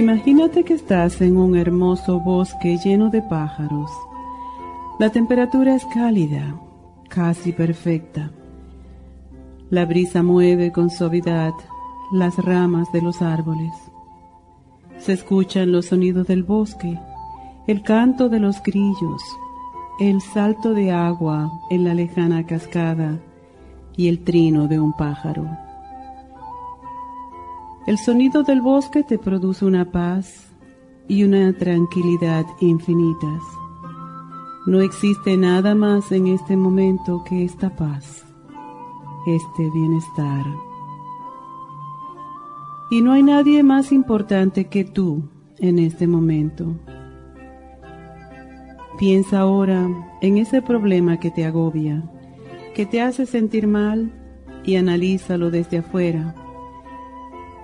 Imagínate que estás en un hermoso bosque lleno de pájaros. La temperatura es cálida, casi perfecta. La brisa mueve con suavidad las ramas de los árboles. Se escuchan los sonidos del bosque, el canto de los grillos, el salto de agua en la lejana cascada y el trino de un pájaro. El sonido del bosque te produce una paz y una tranquilidad infinitas. No existe nada más en este momento que esta paz, este bienestar. Y no hay nadie más importante que tú en este momento. Piensa ahora en ese problema que te agobia, que te hace sentir mal y analízalo desde afuera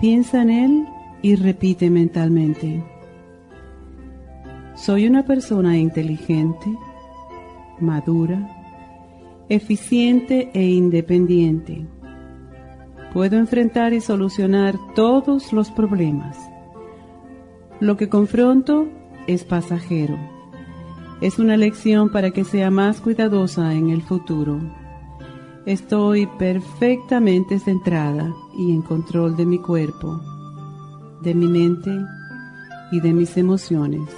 Piensa en él y repite mentalmente. Soy una persona inteligente, madura, eficiente e independiente. Puedo enfrentar y solucionar todos los problemas. Lo que confronto es pasajero. Es una lección para que sea más cuidadosa en el futuro. Estoy perfectamente centrada y en control de mi cuerpo, de mi mente y de mis emociones.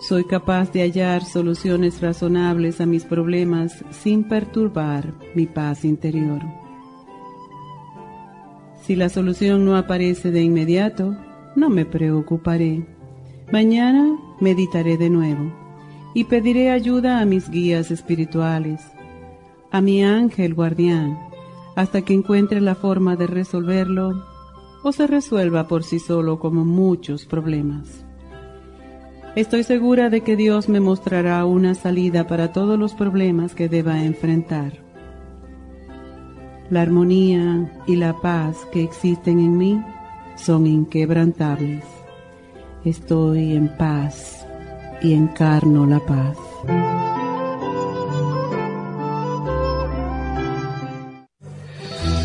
Soy capaz de hallar soluciones razonables a mis problemas sin perturbar mi paz interior. Si la solución no aparece de inmediato, no me preocuparé. Mañana meditaré de nuevo y pediré ayuda a mis guías espirituales a mi ángel guardián hasta que encuentre la forma de resolverlo o se resuelva por sí solo como muchos problemas. Estoy segura de que Dios me mostrará una salida para todos los problemas que deba enfrentar. La armonía y la paz que existen en mí son inquebrantables. Estoy en paz y encarno la paz.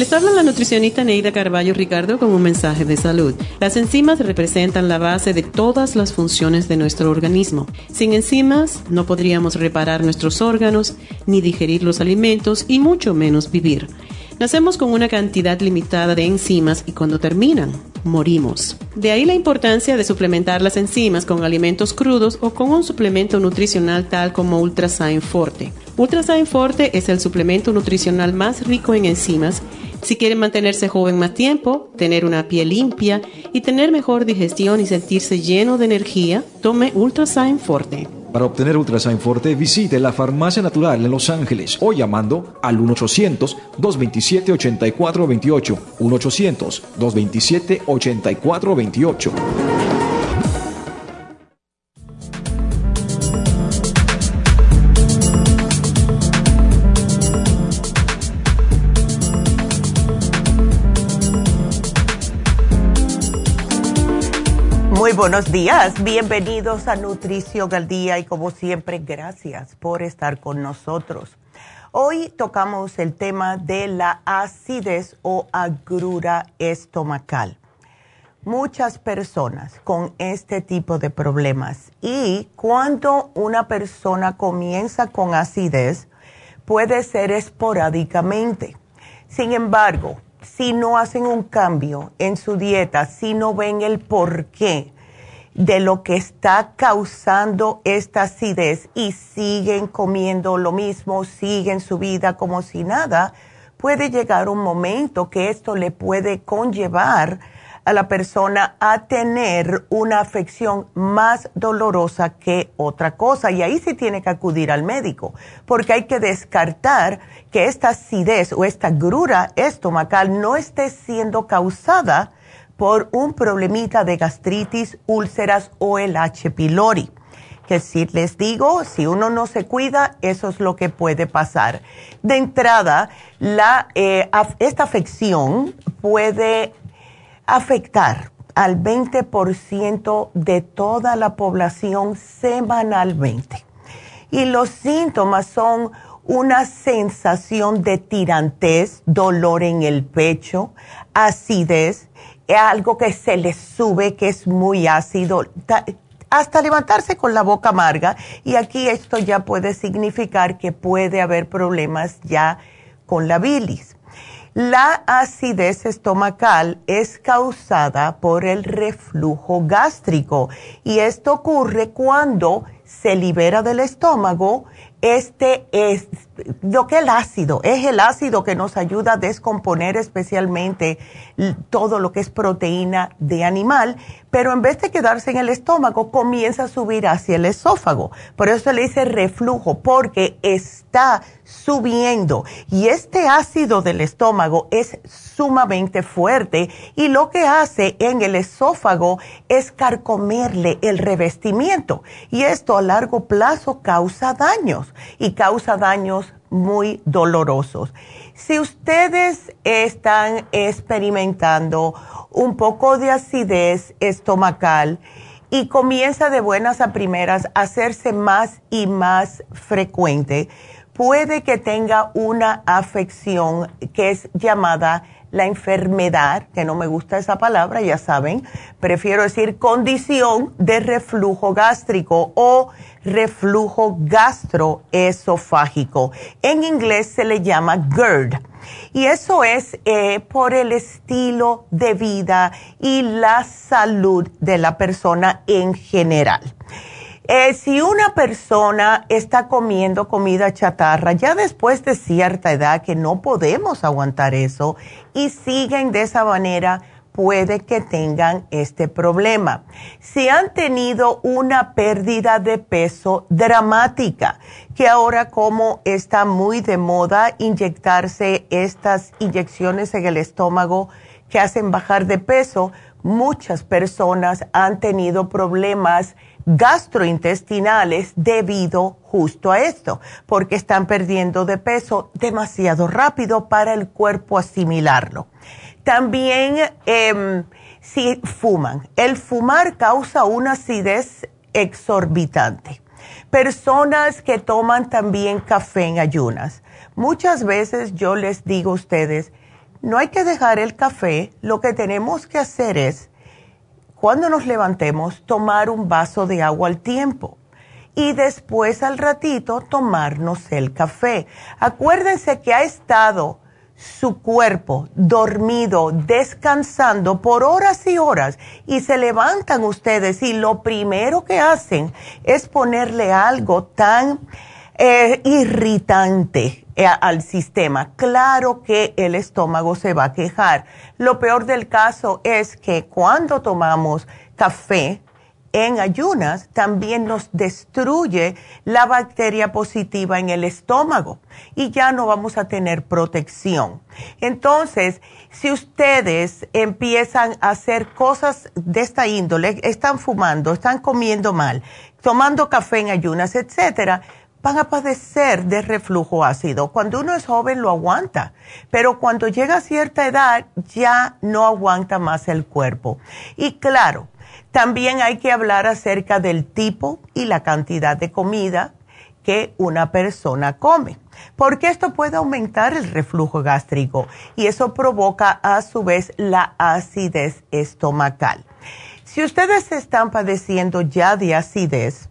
Les habla la nutricionista Neida Carballo Ricardo con un mensaje de salud. Las enzimas representan la base de todas las funciones de nuestro organismo. Sin enzimas no podríamos reparar nuestros órganos, ni digerir los alimentos y mucho menos vivir. Nacemos con una cantidad limitada de enzimas y cuando terminan, morimos. De ahí la importancia de suplementar las enzimas con alimentos crudos o con un suplemento nutricional tal como Ultrasign Forte. Ultrasign Forte es el suplemento nutricional más rico en enzimas si quieren mantenerse joven más tiempo, tener una piel limpia y tener mejor digestión y sentirse lleno de energía, tome Ultrasign Forte. Para obtener Ultrasign Forte, visite la Farmacia Natural en Los Ángeles o llamando al 1-800-227-8428. 1-800-227-8428. Buenos días, bienvenidos a Nutrición al Día y como siempre, gracias por estar con nosotros. Hoy tocamos el tema de la acidez o agrura estomacal. Muchas personas con este tipo de problemas y cuando una persona comienza con acidez puede ser esporádicamente. Sin embargo, si no hacen un cambio en su dieta, si no ven el por qué, de lo que está causando esta acidez y siguen comiendo lo mismo, siguen su vida como si nada, puede llegar un momento que esto le puede conllevar a la persona a tener una afección más dolorosa que otra cosa. Y ahí sí tiene que acudir al médico, porque hay que descartar que esta acidez o esta grura estomacal no esté siendo causada por un problemita de gastritis, úlceras o el H. pylori. Que si les digo, si uno no se cuida, eso es lo que puede pasar. De entrada, eh, esta afección puede afectar al 20% de toda la población semanalmente. Y los síntomas son una sensación de tirantez, dolor en el pecho, acidez, algo que se les sube, que es muy ácido, hasta levantarse con la boca amarga. Y aquí esto ya puede significar que puede haber problemas ya con la bilis. La acidez estomacal es causada por el reflujo gástrico y esto ocurre cuando se libera del estómago este es lo que el ácido, es el ácido que nos ayuda a descomponer especialmente todo lo que es proteína de animal, pero en vez de quedarse en el estómago, comienza a subir hacia el esófago. Por eso le dice reflujo, porque está subiendo y este ácido del estómago es sumamente fuerte y lo que hace en el esófago es carcomerle el revestimiento y esto a largo plazo causa daños y causa daños muy dolorosos. Si ustedes están experimentando un poco de acidez estomacal y comienza de buenas a primeras a hacerse más y más frecuente, puede que tenga una afección que es llamada la enfermedad, que no me gusta esa palabra, ya saben, prefiero decir condición de reflujo gástrico o reflujo gastroesofágico. En inglés se le llama GERD. Y eso es eh, por el estilo de vida y la salud de la persona en general. Eh, si una persona está comiendo comida chatarra, ya después de cierta edad que no podemos aguantar eso y siguen de esa manera, puede que tengan este problema. Si han tenido una pérdida de peso dramática, que ahora como está muy de moda inyectarse estas inyecciones en el estómago que hacen bajar de peso, muchas personas han tenido problemas gastrointestinales debido justo a esto, porque están perdiendo de peso demasiado rápido para el cuerpo asimilarlo. También em, si fuman, el fumar causa una acidez exorbitante. Personas que toman también café en ayunas. Muchas veces yo les digo a ustedes, no hay que dejar el café, lo que tenemos que hacer es cuando nos levantemos, tomar un vaso de agua al tiempo y después al ratito tomarnos el café. Acuérdense que ha estado su cuerpo dormido, descansando por horas y horas y se levantan ustedes y lo primero que hacen es ponerle algo tan eh, irritante al sistema. Claro que el estómago se va a quejar. Lo peor del caso es que cuando tomamos café en ayunas, también nos destruye la bacteria positiva en el estómago y ya no vamos a tener protección. Entonces, si ustedes empiezan a hacer cosas de esta índole, están fumando, están comiendo mal, tomando café en ayunas, etcétera, van a padecer de reflujo ácido. Cuando uno es joven lo aguanta, pero cuando llega a cierta edad ya no aguanta más el cuerpo. Y claro, también hay que hablar acerca del tipo y la cantidad de comida que una persona come, porque esto puede aumentar el reflujo gástrico y eso provoca a su vez la acidez estomacal. Si ustedes están padeciendo ya de acidez,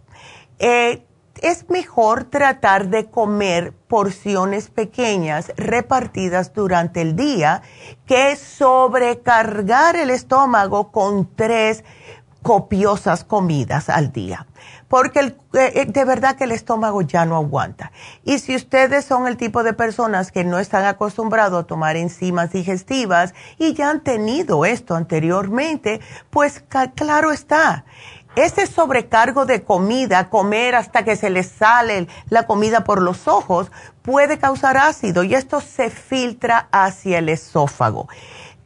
eh, es mejor tratar de comer porciones pequeñas repartidas durante el día que sobrecargar el estómago con tres copiosas comidas al día, porque eh, eh, de verdad que el estómago ya no aguanta. Y si ustedes son el tipo de personas que no están acostumbrados a tomar enzimas digestivas y ya han tenido esto anteriormente, pues claro está. Ese sobrecargo de comida, comer hasta que se les sale la comida por los ojos, puede causar ácido y esto se filtra hacia el esófago.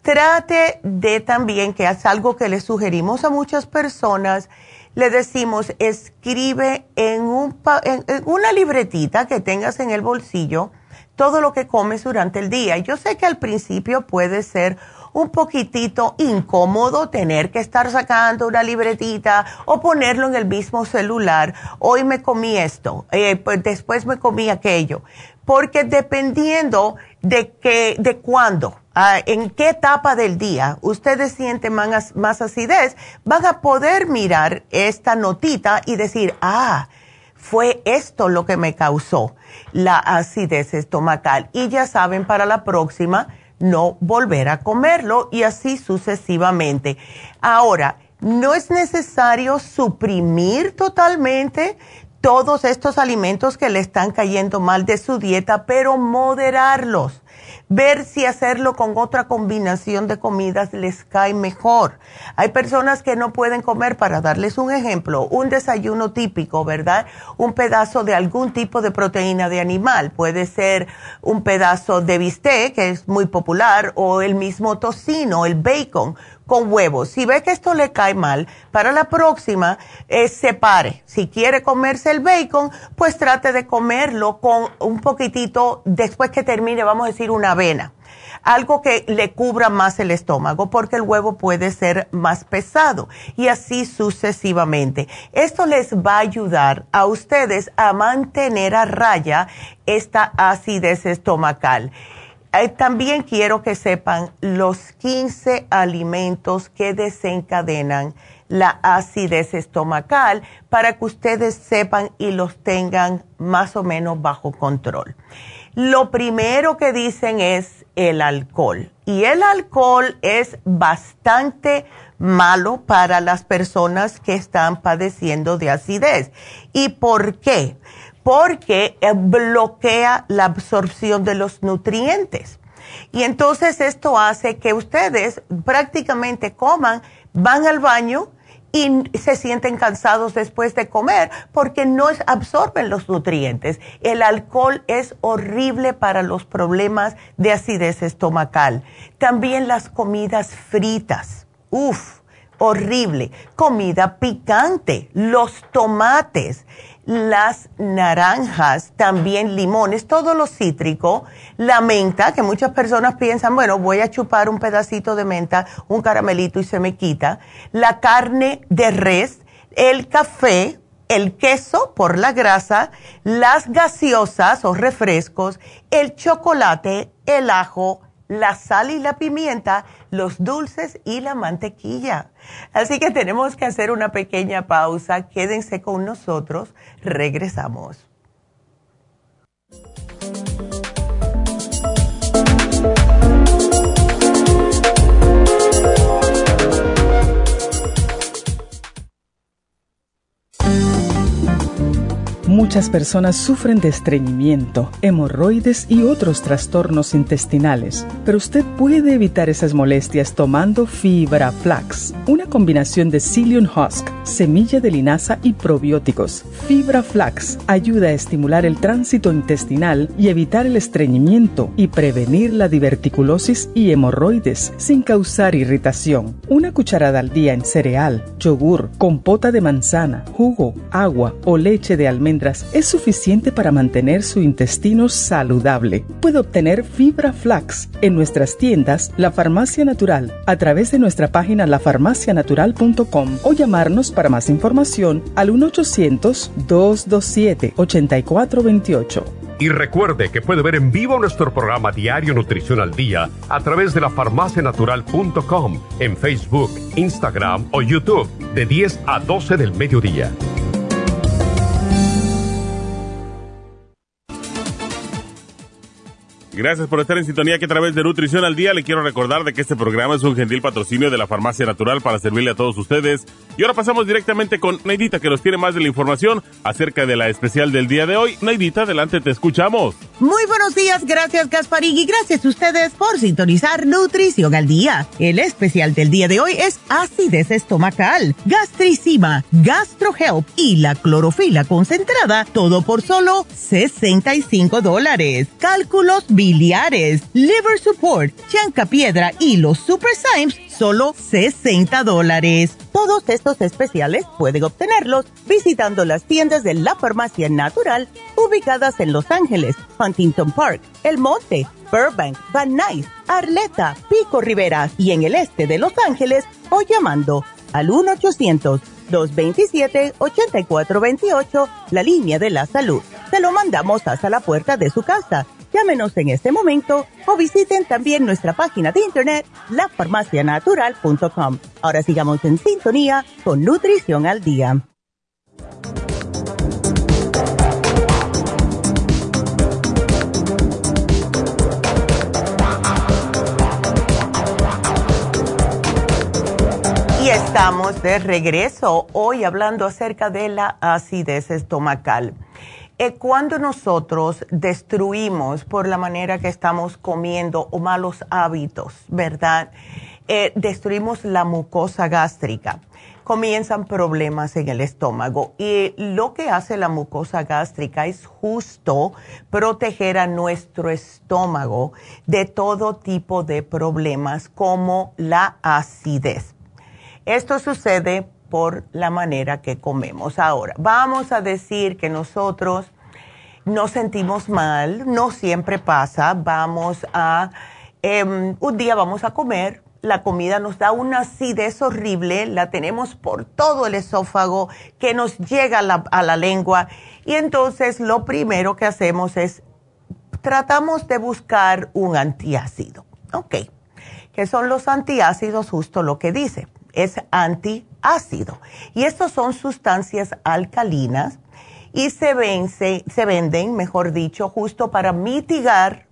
Trate de también, que es algo que le sugerimos a muchas personas, le decimos, escribe en, un en, una libretita que tengas en el bolsillo todo lo que comes durante el día. Yo sé que al principio puede ser un poquitito incómodo tener que estar sacando una libretita o ponerlo en el mismo celular. Hoy me comí esto, eh, pues después me comí aquello. Porque dependiendo de qué, de cuándo, ah, en qué etapa del día ustedes sienten más, más acidez, van a poder mirar esta notita y decir, ah, fue esto lo que me causó la acidez estomacal. Y ya saben, para la próxima, no volver a comerlo y así sucesivamente. Ahora, no es necesario suprimir totalmente todos estos alimentos que le están cayendo mal de su dieta, pero moderarlos ver si hacerlo con otra combinación de comidas les cae mejor. Hay personas que no pueden comer, para darles un ejemplo, un desayuno típico, ¿verdad? Un pedazo de algún tipo de proteína de animal. Puede ser un pedazo de bistec, que es muy popular, o el mismo tocino, el bacon con huevos. Si ve que esto le cae mal, para la próxima, eh, separe. Si quiere comerse el bacon, pues trate de comerlo con un poquitito, después que termine, vamos a decir, una avena. Algo que le cubra más el estómago, porque el huevo puede ser más pesado y así sucesivamente. Esto les va a ayudar a ustedes a mantener a raya esta acidez estomacal. Eh, también quiero que sepan los 15 alimentos que desencadenan la acidez estomacal para que ustedes sepan y los tengan más o menos bajo control. Lo primero que dicen es el alcohol. Y el alcohol es bastante malo para las personas que están padeciendo de acidez. ¿Y por qué? Porque eh, bloquea la absorción de los nutrientes. Y entonces esto hace que ustedes prácticamente coman, van al baño y se sienten cansados después de comer porque no absorben los nutrientes. El alcohol es horrible para los problemas de acidez estomacal. También las comidas fritas. Uf, horrible. Comida picante, los tomates las naranjas, también limones, todo lo cítrico, la menta, que muchas personas piensan, bueno, voy a chupar un pedacito de menta, un caramelito y se me quita, la carne de res, el café, el queso por la grasa, las gaseosas o refrescos, el chocolate, el ajo, la sal y la pimienta, los dulces y la mantequilla. Así que tenemos que hacer una pequeña pausa. Quédense con nosotros. Regresamos. Muchas personas sufren de estreñimiento, hemorroides y otros trastornos intestinales, pero usted puede evitar esas molestias tomando fibra flax, una combinación de psyllium husk, semilla de linaza y probióticos. Fibra flax ayuda a estimular el tránsito intestinal y evitar el estreñimiento y prevenir la diverticulosis y hemorroides sin causar irritación. Una cucharada al día en cereal, yogur, compota de manzana, jugo, agua o leche de almendra es suficiente para mantener su intestino saludable. Puede obtener fibra flax en nuestras tiendas La Farmacia Natural a través de nuestra página lafarmacianatural.com o llamarnos para más información al 1-800-227-8428. Y recuerde que puede ver en vivo nuestro programa Diario Nutrición al Día a través de lafarmacianatural.com en Facebook, Instagram o YouTube de 10 a 12 del mediodía. Gracias por estar en sintonía que a través de Nutrición al Día le quiero recordar de que este programa es un gentil patrocinio de la Farmacia Natural para servirle a todos ustedes. Y ahora pasamos directamente con Neidita que nos tiene más de la información acerca de la especial del día de hoy. Neidita, adelante, te escuchamos. Muy buenos días, gracias Gasparín y gracias a ustedes por sintonizar Nutrición al Día. El especial del día de hoy es acidez estomacal, gastricima, gastrohelp y la clorofila concentrada, todo por solo 65 dólares. Cálculos biliares, liver support, chanca piedra y los super Symes, solo 60 dólares. Todos estos especiales pueden obtenerlos visitando las tiendas de la farmacia natural ubicadas en Los Ángeles, Huntington Park, El Monte, Burbank, Van Nuys, Arleta, Pico Rivera y en el este de Los Ángeles o llamando al 1-800-227-8428, la línea de la salud. Se lo mandamos hasta la puerta de su casa Llámenos en este momento o visiten también nuestra página de internet, lafarmacianatural.com. Ahora sigamos en sintonía con Nutrición al Día. Y estamos de regreso hoy hablando acerca de la acidez estomacal. Eh, cuando nosotros destruimos por la manera que estamos comiendo o malos hábitos, ¿verdad? Eh, destruimos la mucosa gástrica. Comienzan problemas en el estómago y lo que hace la mucosa gástrica es justo proteger a nuestro estómago de todo tipo de problemas como la acidez. Esto sucede por la manera que comemos. Ahora, vamos a decir que nosotros nos sentimos mal, no siempre pasa, vamos a, em, un día vamos a comer, la comida nos da una acidez horrible, la tenemos por todo el esófago que nos llega a la, a la lengua y entonces lo primero que hacemos es tratamos de buscar un antiácido. Ok, ¿qué son los antiácidos? Justo lo que dice, es anti ácido. Y estos son sustancias alcalinas y se, se venden, mejor dicho, justo para mitigar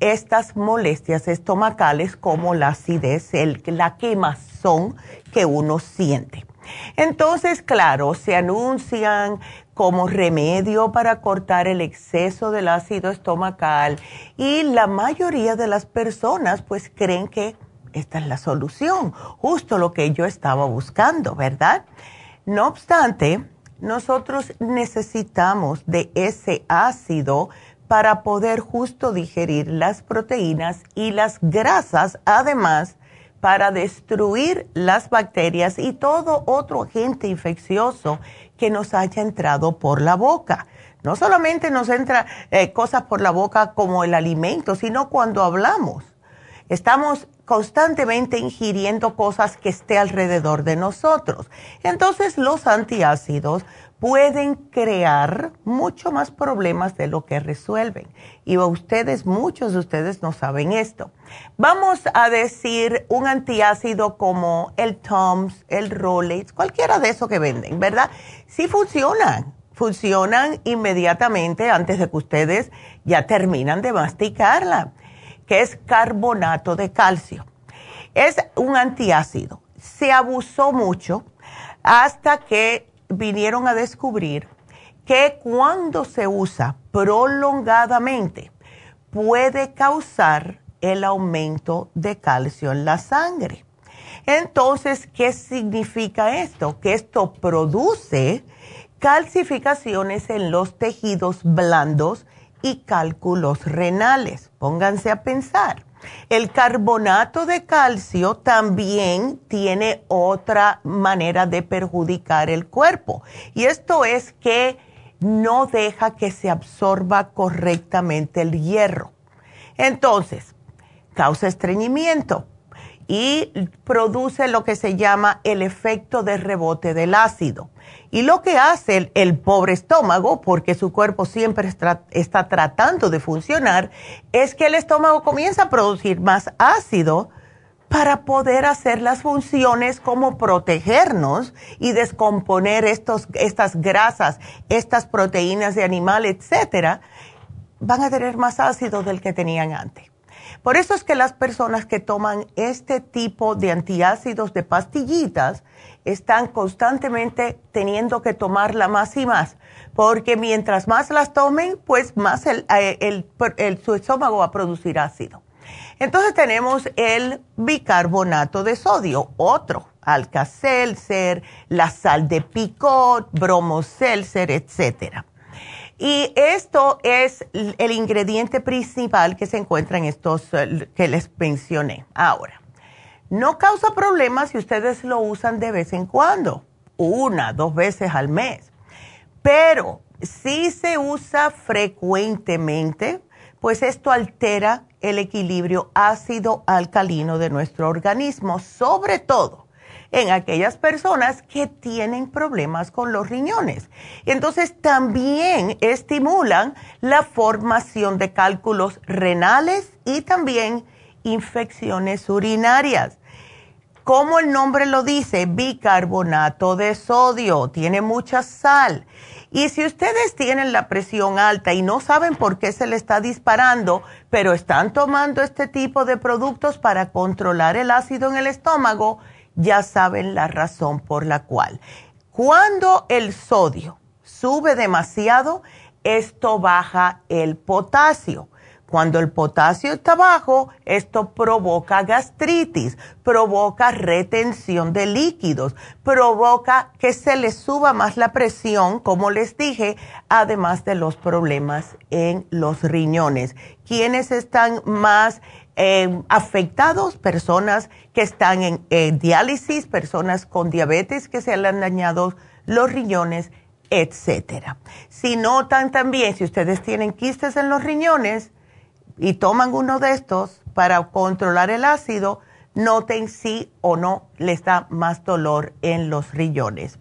estas molestias estomacales como la acidez, el, la quemazón que uno siente. Entonces, claro, se anuncian como remedio para cortar el exceso del ácido estomacal y la mayoría de las personas pues creen que esta es la solución, justo lo que yo estaba buscando, ¿verdad? No obstante, nosotros necesitamos de ese ácido para poder justo digerir las proteínas y las grasas, además para destruir las bacterias y todo otro agente infeccioso que nos haya entrado por la boca. No solamente nos entra eh, cosas por la boca como el alimento, sino cuando hablamos. Estamos constantemente ingiriendo cosas que esté alrededor de nosotros. Entonces los antiácidos pueden crear mucho más problemas de lo que resuelven. Y ustedes, muchos de ustedes no saben esto. Vamos a decir un antiácido como el Toms, el Rolex, cualquiera de esos que venden, ¿verdad? Sí funcionan. Funcionan inmediatamente antes de que ustedes ya terminan de masticarla que es carbonato de calcio. Es un antiácido. Se abusó mucho hasta que vinieron a descubrir que cuando se usa prolongadamente puede causar el aumento de calcio en la sangre. Entonces, ¿qué significa esto? Que esto produce calcificaciones en los tejidos blandos y cálculos renales. Pónganse a pensar. El carbonato de calcio también tiene otra manera de perjudicar el cuerpo y esto es que no deja que se absorba correctamente el hierro. Entonces, causa estreñimiento y produce lo que se llama el efecto de rebote del ácido. Y lo que hace el, pobre estómago, porque su cuerpo siempre está, tratando de funcionar, es que el estómago comienza a producir más ácido para poder hacer las funciones como protegernos y descomponer estos, estas grasas, estas proteínas de animal, etcétera, van a tener más ácido del que tenían antes. Por eso es que las personas que toman este tipo de antiácidos de pastillitas están constantemente teniendo que tomarla más y más, porque mientras más las tomen, pues más eh, su estómago va a producir ácido. Entonces tenemos el bicarbonato de sodio, otro, alka-seltzer, la sal de picot, bromo-seltzer, etcétera. Y esto es el ingrediente principal que se encuentra en estos eh, que les mencioné ahora. No causa problemas si ustedes lo usan de vez en cuando, una, dos veces al mes. Pero si se usa frecuentemente, pues esto altera el equilibrio ácido-alcalino de nuestro organismo, sobre todo en aquellas personas que tienen problemas con los riñones. Entonces también estimulan la formación de cálculos renales y también infecciones urinarias. Como el nombre lo dice, bicarbonato de sodio, tiene mucha sal. Y si ustedes tienen la presión alta y no saben por qué se le está disparando, pero están tomando este tipo de productos para controlar el ácido en el estómago, ya saben la razón por la cual. Cuando el sodio sube demasiado, esto baja el potasio. Cuando el potasio está bajo, esto provoca gastritis, provoca retención de líquidos, provoca que se le suba más la presión, como les dije, además de los problemas en los riñones. Quienes están más eh, afectados, personas que están en diálisis, personas con diabetes que se le han dañado los riñones, etcétera. Si notan también, si ustedes tienen quistes en los riñones y toman uno de estos para controlar el ácido, noten si o no les da más dolor en los riñones.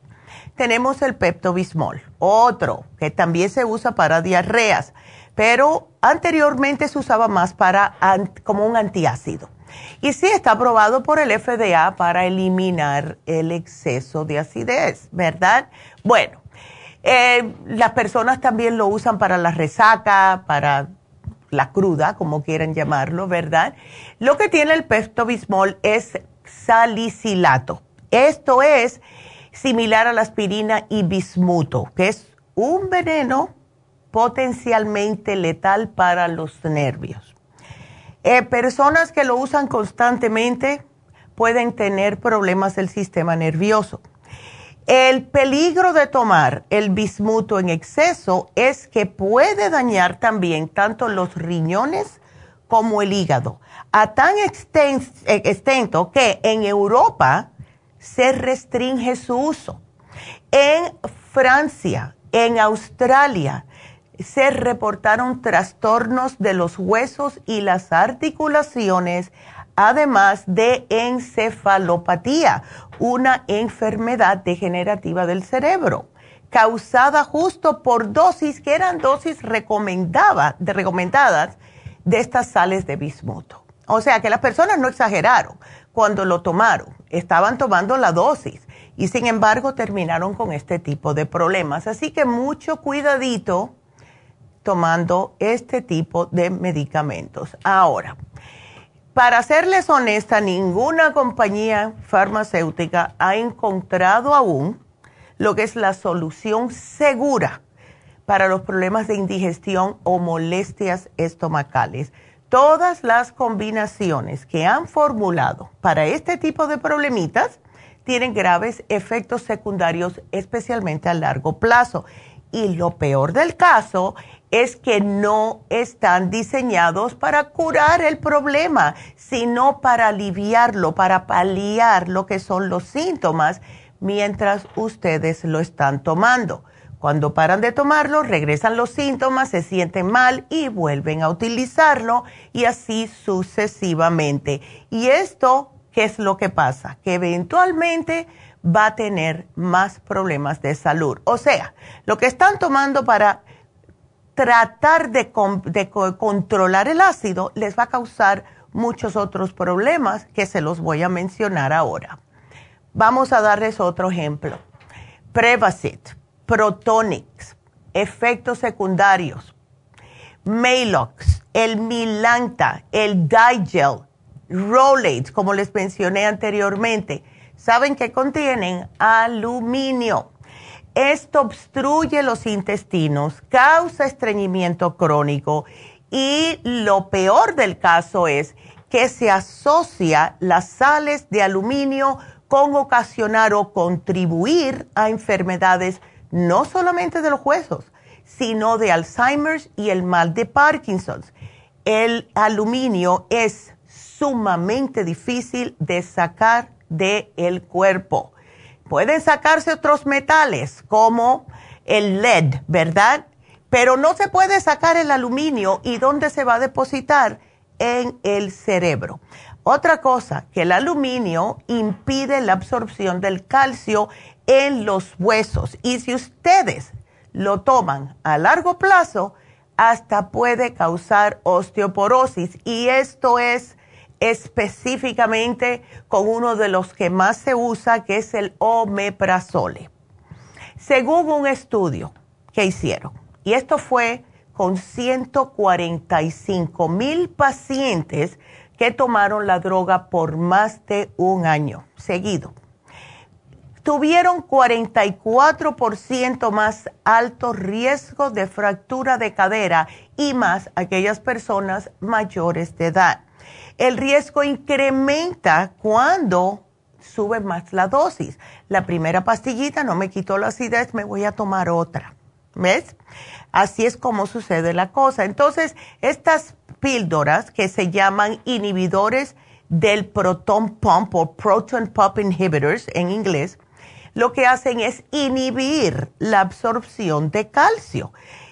Tenemos el Pepto-Bismol, otro que también se usa para diarreas pero anteriormente se usaba más para como un antiácido. Y sí está aprobado por el FDA para eliminar el exceso de acidez, ¿verdad? Bueno, eh, las personas también lo usan para la resaca, para la cruda, como quieran llamarlo, ¿verdad? Lo que tiene el Pepto-Bismol es salicilato. Esto es similar a la aspirina y bismuto, que es un veneno potencialmente letal para los nervios. Eh, personas que lo usan constantemente pueden tener problemas del sistema nervioso. El peligro de tomar el bismuto en exceso es que puede dañar también tanto los riñones como el hígado, a tan extenso que en Europa se restringe su uso. En Francia, en Australia, se reportaron trastornos de los huesos y las articulaciones, además de encefalopatía, una enfermedad degenerativa del cerebro, causada justo por dosis que eran dosis recomendadas de estas sales de bismuto. O sea que las personas no exageraron cuando lo tomaron, estaban tomando la dosis y sin embargo terminaron con este tipo de problemas. Así que mucho cuidadito tomando este tipo de medicamentos. Ahora, para serles honesta, ninguna compañía farmacéutica ha encontrado aún lo que es la solución segura para los problemas de indigestión o molestias estomacales. Todas las combinaciones que han formulado para este tipo de problemitas tienen graves efectos secundarios, especialmente a largo plazo. Y lo peor del caso es que no están diseñados para curar el problema, sino para aliviarlo, para paliar lo que son los síntomas mientras ustedes lo están tomando. Cuando paran de tomarlo, regresan los síntomas, se sienten mal y vuelven a utilizarlo y así sucesivamente. Y esto, ¿qué es lo que pasa? Que eventualmente va a tener más problemas de salud. O sea, lo que están tomando para tratar de, controlar el ácido les va a causar muchos otros problemas que se los voy a mencionar ahora. Vamos a darles otro ejemplo. Prevacid, Protonix, efectos secundarios. Malox, el Milanta, el Digel, Rolaids, como les mencioné anteriormente, saben que contienen aluminio. Esto obstruye los intestinos, causa estreñimiento crónico y lo peor del caso es que se asocia las sales de aluminio con ocasionar o contribuir a enfermedades no solamente de los huesos, sino de Alzheimer's y el mal de Parkinson. El aluminio es sumamente difícil de sacar del el cuerpo. Pueden sacarse otros metales como el lead, ¿verdad? Pero no se puede sacar el aluminio y dónde se va a depositar en el cerebro. Otra cosa, que el aluminio impide la absorción del calcio en los huesos y si ustedes lo toman a largo plazo, hasta puede causar osteoporosis y esto es específicamente con uno de los que más se usa, que es el omeprazole. Según un estudio que hicieron, y esto fue con 145 mil pacientes que tomaron la droga por más de un año seguido. Tuvieron 44% más alto riesgo de fractura de cadera y más aquellas personas mayores de edad. El riesgo incrementa cuando sube más la dosis. La primera pastillita no me quitó la acidez, me voy a tomar otra. ¿Ves? Así es como sucede la cosa. Entonces, estas píldoras que se llaman inhibidores del proton pump o proton pump inhibitors en inglés, lo que hacen es inhibir la absorción de calcio.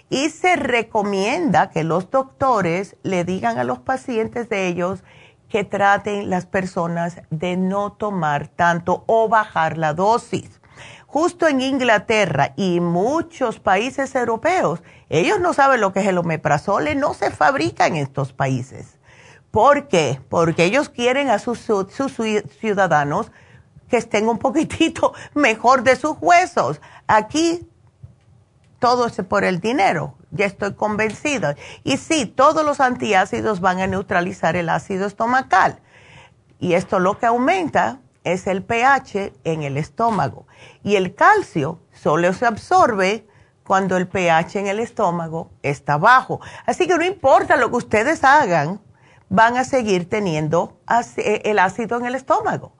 Y se recomienda que los doctores le digan a los pacientes de ellos que traten las personas de no tomar tanto o bajar la dosis. Justo en Inglaterra y muchos países europeos, ellos no saben lo que es el omeprazole, no se fabrica en estos países. ¿Por qué? Porque ellos quieren a sus, ciudadanos que estén un poquitito mejor de sus huesos. Aquí todo es por el dinero, ya estoy convencida. Y sí, todos los antiácidos van a neutralizar el ácido estomacal. Y esto lo que aumenta es el pH en el estómago. Y el calcio solo se absorbe cuando el pH en el estómago está bajo. Así que no importa lo que ustedes hagan, van a seguir teniendo el ácido en el estómago.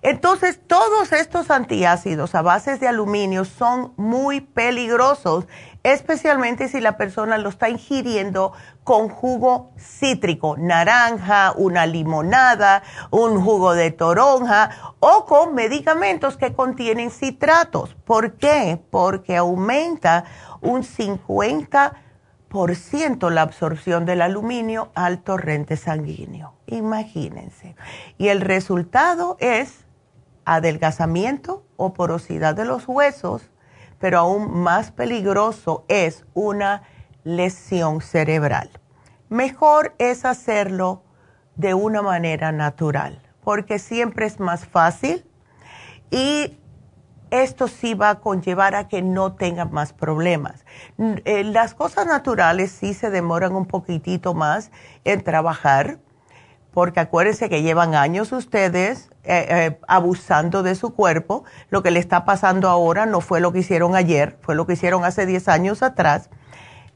Entonces, todos estos antiácidos a bases de aluminio son muy peligrosos, especialmente si la persona lo está ingiriendo con jugo cítrico, naranja, una limonada, un jugo de toronja o con medicamentos que contienen citratos. ¿Por qué? Porque aumenta un 50% la absorción del aluminio al torrente sanguíneo. Imagínense. Y el resultado es adelgazamiento o porosidad de los huesos, pero aún más peligroso es una lesión cerebral. Mejor es hacerlo de una manera natural, porque siempre es más fácil y esto sí va a conllevar a que no tengan más problemas. Eh, las cosas naturales sí se demoran un poquitito más en trabajar, porque acuérdense que llevan años ustedes eh, eh, abusando de su cuerpo. Lo que le está pasando ahora no fue lo que hicieron ayer, fue lo que hicieron hace 10 años atrás.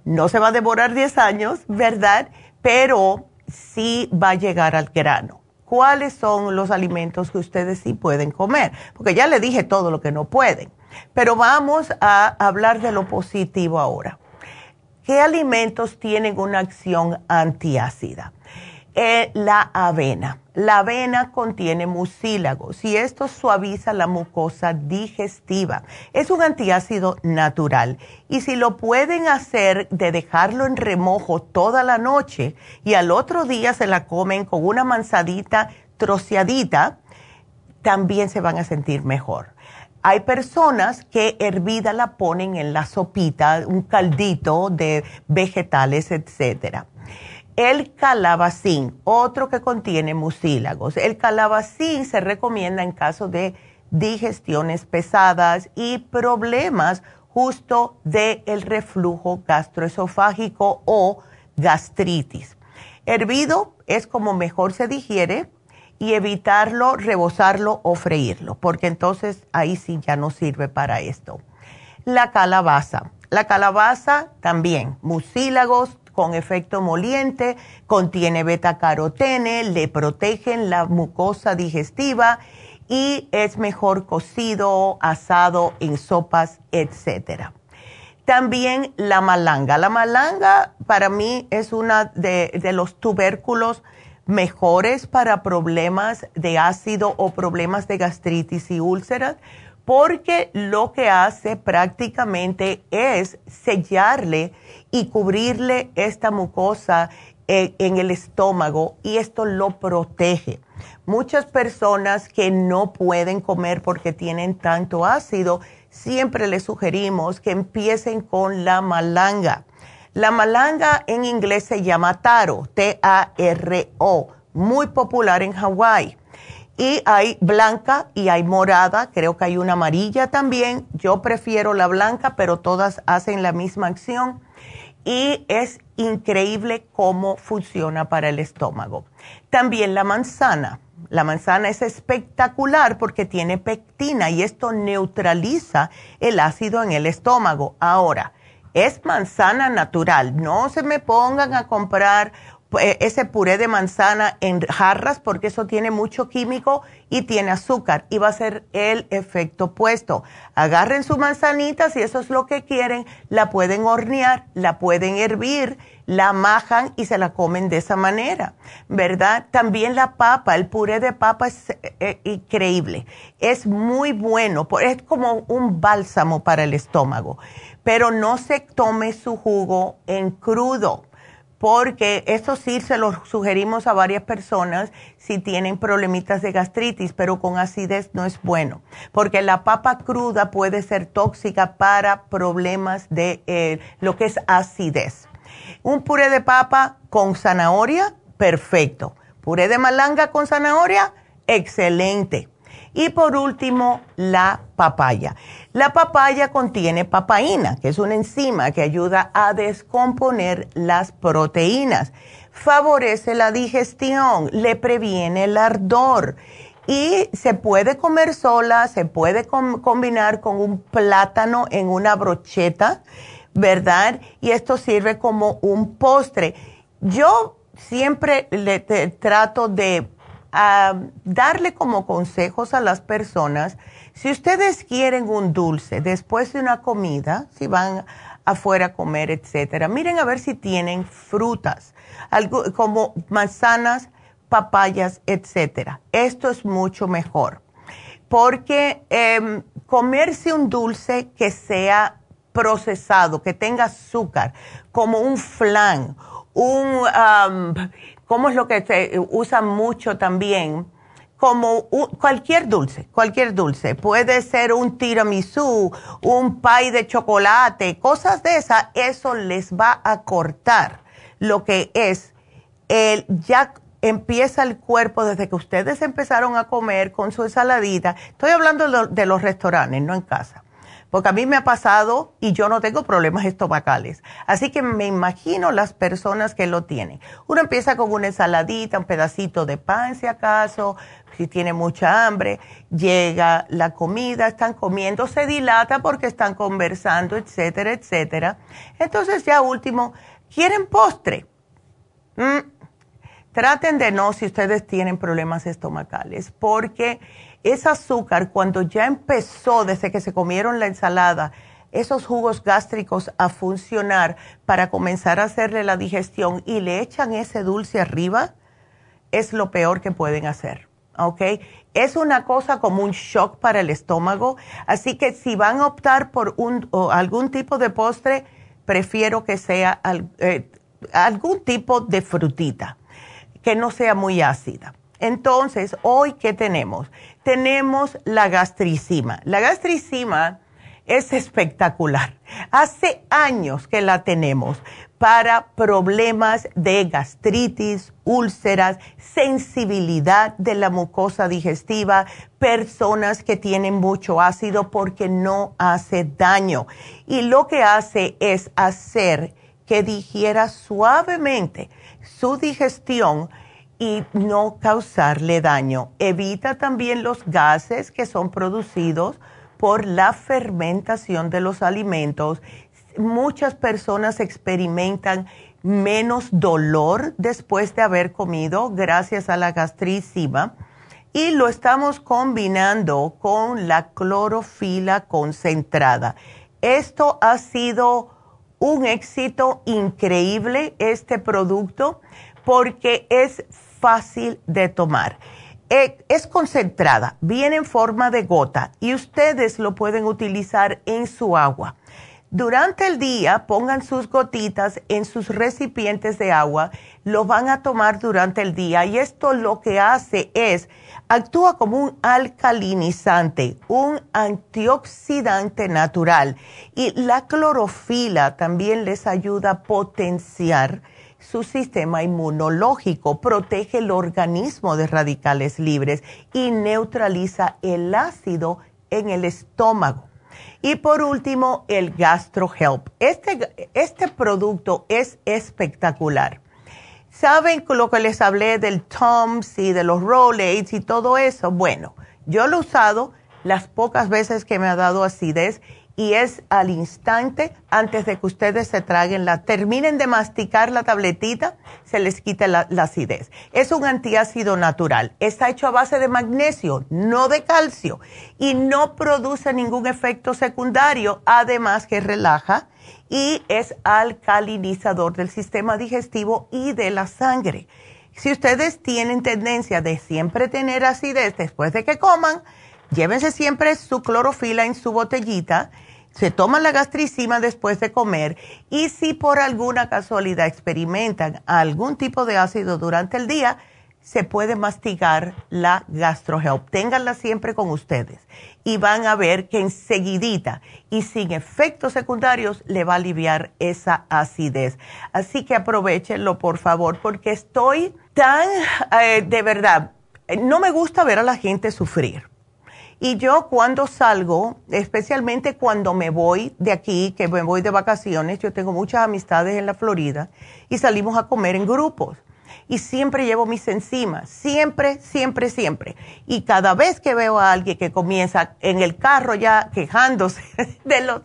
No se va a demorar 10 años, ¿verdad? Pero sí va a llegar al grano. ¿Cuáles son los alimentos que ustedes sí pueden comer? Porque ya le dije todo lo que no pueden. Pero vamos a hablar de lo positivo ahora. ¿Qué alimentos tienen una acción antiácida? La avena. La avena contiene mucílagos y esto suaviza la mucosa digestiva. Es un antiácido natural y si lo pueden hacer de dejarlo en remojo toda la noche y al otro día se la comen con una manzadita troceadita, también se van a sentir mejor. Hay personas que hervida la ponen en la sopita, un caldito de vegetales, etcétera el calabacín, otro que contiene mucílagos. El calabacín se recomienda en caso de digestiones pesadas y problemas justo del el reflujo gastroesofágico o gastritis. Hervido es como mejor se digiere y evitarlo, rebozarlo o freírlo, porque entonces ahí sí ya no sirve para esto. La calabaza. La calabaza también, mucílagos con efecto moliente, contiene beta-carotene, le protegen la mucosa digestiva y es mejor cocido, asado en sopas, etcétera. También la malanga. La malanga para mí es uno de, de, los tubérculos mejores para problemas de ácido o problemas de gastritis y úlceras, porque lo que hace prácticamente es sellarle y cubrirle esta mucosa eh, en el estómago y esto lo protege. Muchas personas que no pueden comer porque tienen tanto ácido, siempre les sugerimos que empiecen con la malanga. La malanga en inglés se llama taro, T-A-R-O, muy popular en Hawái. Y hay blanca y hay morada, creo que hay una amarilla también. Yo prefiero la blanca, pero todas hacen la misma acción. Y es increíble cómo funciona para el estómago. También la manzana. La manzana es espectacular porque tiene pectina y esto neutraliza el ácido en el estómago. Ahora, es manzana natural. No se me pongan a comprar ese puré de manzana en jarras porque eso tiene mucho químico y tiene azúcar y va a ser el efecto opuesto. Agarren su manzanita, si eso es lo que quieren, la pueden hornear, la pueden hervir, la majan y se la comen de esa manera, ¿verdad? También la papa, el puré de papa es eh, eh, increíble, es muy bueno, es como un bálsamo para el estómago, pero no se tome su jugo en crudo porque esto sí se lo sugerimos a varias personas si tienen problemitas de gastritis, pero con acidez no es bueno, porque la papa cruda puede ser tóxica para problemas de eh, lo que es acidez. Un puré de papa con zanahoria, perfecto. Puré de malanga con zanahoria, excelente. Y por último, la papaya. La papaya contiene papaína, que es una enzima que ayuda a descomponer las proteínas. Favorece la digestión, le previene el ardor y se puede comer sola, se puede combinar con un plátano en una brocheta, ¿verdad? Y esto sirve como un postre. Yo siempre le trato de a darle como consejos a las personas, si ustedes quieren un dulce después de una comida, si van afuera a comer, etcétera, miren a ver si tienen frutas, algo, como manzanas, papayas, etcétera. Esto es mucho mejor. Porque em, comerse un dulce que sea procesado, que tenga azúcar, como un flan, un, ¿Cómo es lo que se usa mucho también? Como cualquier dulce, cualquier dulce. Puede ser un tiramisú, un pie de chocolate, cosas de esas. Eso les va a cortar lo que es el ya empieza el cuerpo desde que ustedes empezaron a comer con su ensaladita. Estoy hablando de los restaurantes, no en casa porque a mí me ha pasado y yo no tengo problemas estomacales. Así que me imagino las personas que lo tienen. Uno empieza con una ensaladita, un pedacito de pan si acaso, si tiene mucha hambre, llega la comida, están comiendo, se dilata porque están conversando, etcétera, etcétera. Entonces ya último, ¿quieren postre? Mm, traten de no si ustedes tienen problemas estomacales, porque ese azúcar, cuando ya empezó desde que se comieron la ensalada, esos jugos gástricos a funcionar para comenzar a hacerle la digestión y le echan ese dulce arriba, es lo peor que pueden hacer. ¿Ok? Es una cosa como un shock para el estómago. Así que si van a optar por un, algún tipo de postre, prefiero que sea eh, algún tipo de frutita, que no sea muy ácida. Entonces, hoy, ¿qué tenemos? Tenemos la gastricima. La gastricima es espectacular. Hace años que la tenemos para problemas de gastritis, úlceras, sensibilidad de la mucosa digestiva, personas que tienen mucho ácido porque no hace daño. Y lo que hace es hacer que digiera suavemente su digestión y no causarle daño. Evita también los gases que son producidos por la fermentación de los alimentos. Muchas personas experimentan menos dolor después de haber comido gracias a la gastricima y lo estamos combinando con la clorofila concentrada. Esto ha sido un éxito increíble, este producto, porque es fácil de tomar. Eh, es concentrada, viene en forma de gota y ustedes lo pueden utilizar en su agua. Durante el día pongan sus gotitas en sus recipientes de agua, lo van a tomar durante el día y esto lo que hace es, actúa como un alcalinizante, un antioxidante natural y la clorofila también les ayuda a potenciar su sistema inmunológico, protege el organismo de radicales libres y neutraliza el ácido en el estómago. Y por último, el GastroHelp. Este, este producto es espectacular. ¿Saben lo que les hablé del Toms y de los Rolaids y todo eso? Bueno, yo lo he usado las pocas veces que me ha dado acidez y es al instante antes de que ustedes se traguen la, terminen de masticar la tabletita, se les quita la, acidez. Es un antiácido natural, está hecho a base de magnesio, no de calcio, y no produce ningún efecto secundario, además que relaja y es alcalinizador del sistema digestivo y de la sangre. Si ustedes tienen tendencia de siempre tener acidez después de que coman, llévense siempre su clorofila en su botellita se toman la gastricima después de comer y si por alguna casualidad experimentan algún tipo de ácido durante el día, se puede mastigar la GastroHelp. Ténganla siempre con ustedes y van a ver que enseguidita y sin efectos secundarios le va a aliviar esa acidez. Así que aprovechenlo por favor porque estoy tan, eh, de verdad, no me gusta ver a la gente sufrir y yo cuando salgo, especialmente cuando me voy de aquí, que me voy de vacaciones, yo tengo muchas amistades en la Florida y salimos a comer en grupos. Y siempre llevo mis enzimas, siempre, siempre, siempre. Y cada vez que veo a alguien que comienza en el carro ya quejándose de los,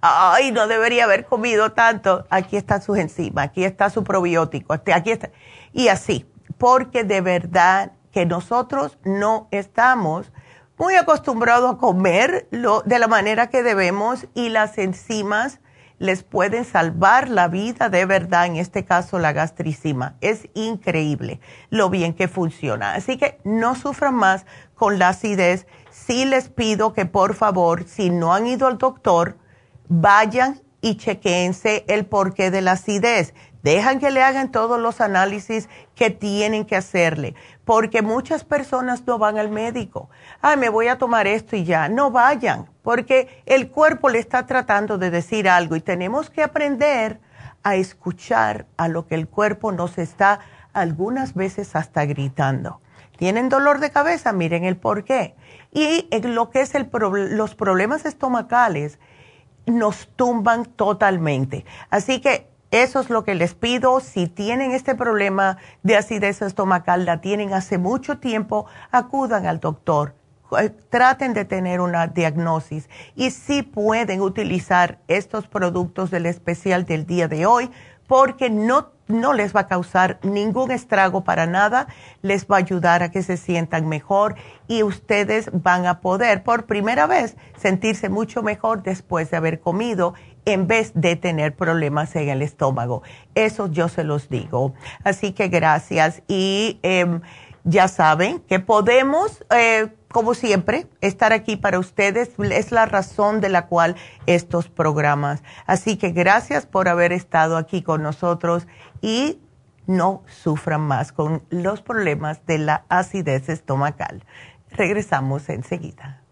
ay, no debería haber comido tanto, aquí están sus enzimas, aquí está su probiótico, este, aquí está. Y así, porque de verdad que nosotros no estamos muy acostumbrado a comer de la manera que debemos y las enzimas les pueden salvar la vida de verdad, en este caso la gastricima. Es increíble lo bien que funciona. Así que no sufran más con la acidez. Sí les pido que por favor, si no han ido al doctor, vayan y chequense el porqué de la acidez. Dejan que le hagan todos los análisis que tienen que hacerle, porque muchas personas no van al médico. Ay, me voy a tomar esto y ya. No vayan, porque el cuerpo le está tratando de decir algo y tenemos que aprender a escuchar a lo que el cuerpo nos está algunas veces hasta gritando. ¿Tienen dolor de cabeza? Miren el por qué. Y en lo que es el los problemas estomacales nos tumban totalmente. Así que eso es lo que les pido. Si tienen este problema de acidez estomacal, la tienen hace mucho tiempo, acudan al doctor. Eh, traten de tener una diagnosis y si pueden utilizar estos productos del especial del día de hoy porque no, no les va a causar ningún estrago para nada, les va a ayudar a que se sientan mejor y ustedes van a poder por primera vez sentirse mucho mejor después de haber comido en vez de tener problemas en el estómago. Eso yo se los digo. Así que gracias y em, ya saben que podemos... Eh, como siempre, estar aquí para ustedes es la razón de la cual estos programas. Así que gracias por haber estado aquí con nosotros y no sufran más con los problemas de la acidez estomacal. Regresamos enseguida.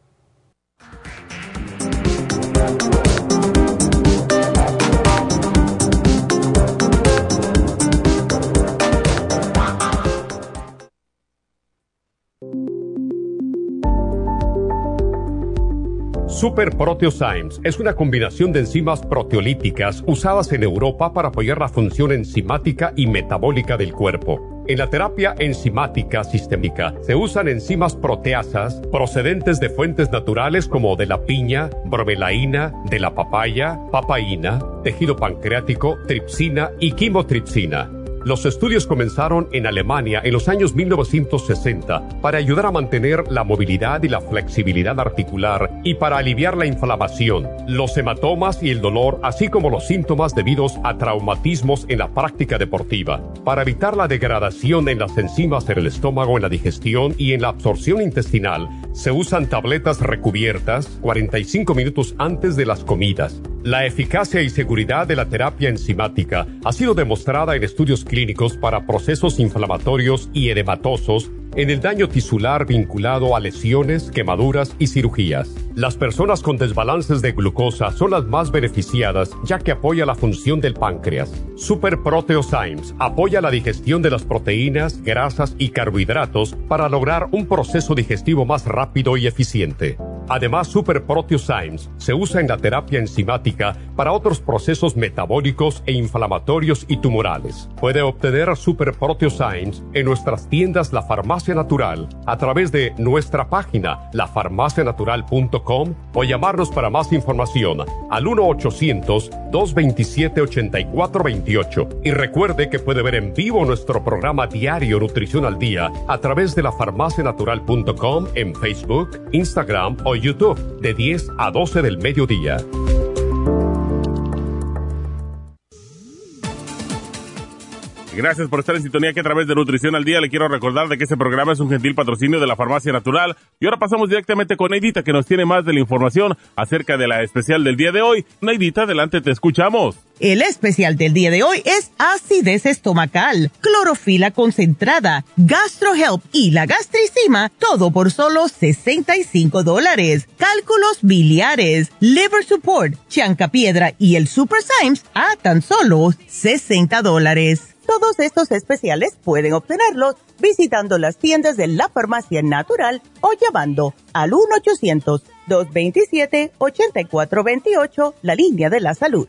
Super Proteosymes es una combinación de enzimas proteolíticas usadas en Europa para apoyar la función enzimática y metabólica del cuerpo. En la terapia enzimática sistémica se usan enzimas proteasas procedentes de fuentes naturales como de la piña, bromelaína, de la papaya, papaína, tejido pancreático, tripsina y quimotripsina. Los estudios comenzaron en Alemania en los años 1960 para ayudar a mantener la movilidad y la flexibilidad articular y para aliviar la inflamación, los hematomas y el dolor, así como los síntomas debidos a traumatismos en la práctica deportiva. Para evitar la degradación en las enzimas en el estómago, en la digestión y en la absorción intestinal, se usan tabletas recubiertas 45 minutos antes de las comidas. La eficacia y seguridad de la terapia enzimática ha sido demostrada en estudios clínicos para procesos inflamatorios y edematosos en el daño tisular vinculado a lesiones, quemaduras y cirugías. Las personas con desbalances de glucosa son las más beneficiadas ya que apoya la función del páncreas. Super Proteosymes apoya la digestión de las proteínas, grasas y carbohidratos para lograr un proceso digestivo más rápido y eficiente. Además, Super Proteosymes se usa en la terapia enzimática para otros procesos metabólicos e inflamatorios y tumorales. Puede obtener Super Proteosymes en nuestras tiendas La Farmacia Natural a través de nuestra página lafarmacianatural.com o llamarnos para más información al 1-800-227-8428. Y recuerde que puede ver en vivo nuestro programa diario Nutrición al Día a través de lafarmacianatural.com en Facebook, Instagram o YouTube de 10 a 12 del mediodía. Gracias por estar en sintonía que a través de Nutrición al Día le quiero recordar de que este programa es un gentil patrocinio de la Farmacia Natural. Y ahora pasamos directamente con Neidita que nos tiene más de la información acerca de la especial del día de hoy. Neidita, adelante, te escuchamos. El especial del día de hoy es acidez estomacal, clorofila concentrada, gastrohelp y la gastricima, todo por solo 65 dólares. Cálculos biliares, liver support, chancapiedra y el super Symes a tan solo 60 dólares. Todos estos especiales pueden obtenerlos visitando las tiendas de la farmacia natural o llamando al 1-800-227-8428, la línea de la salud.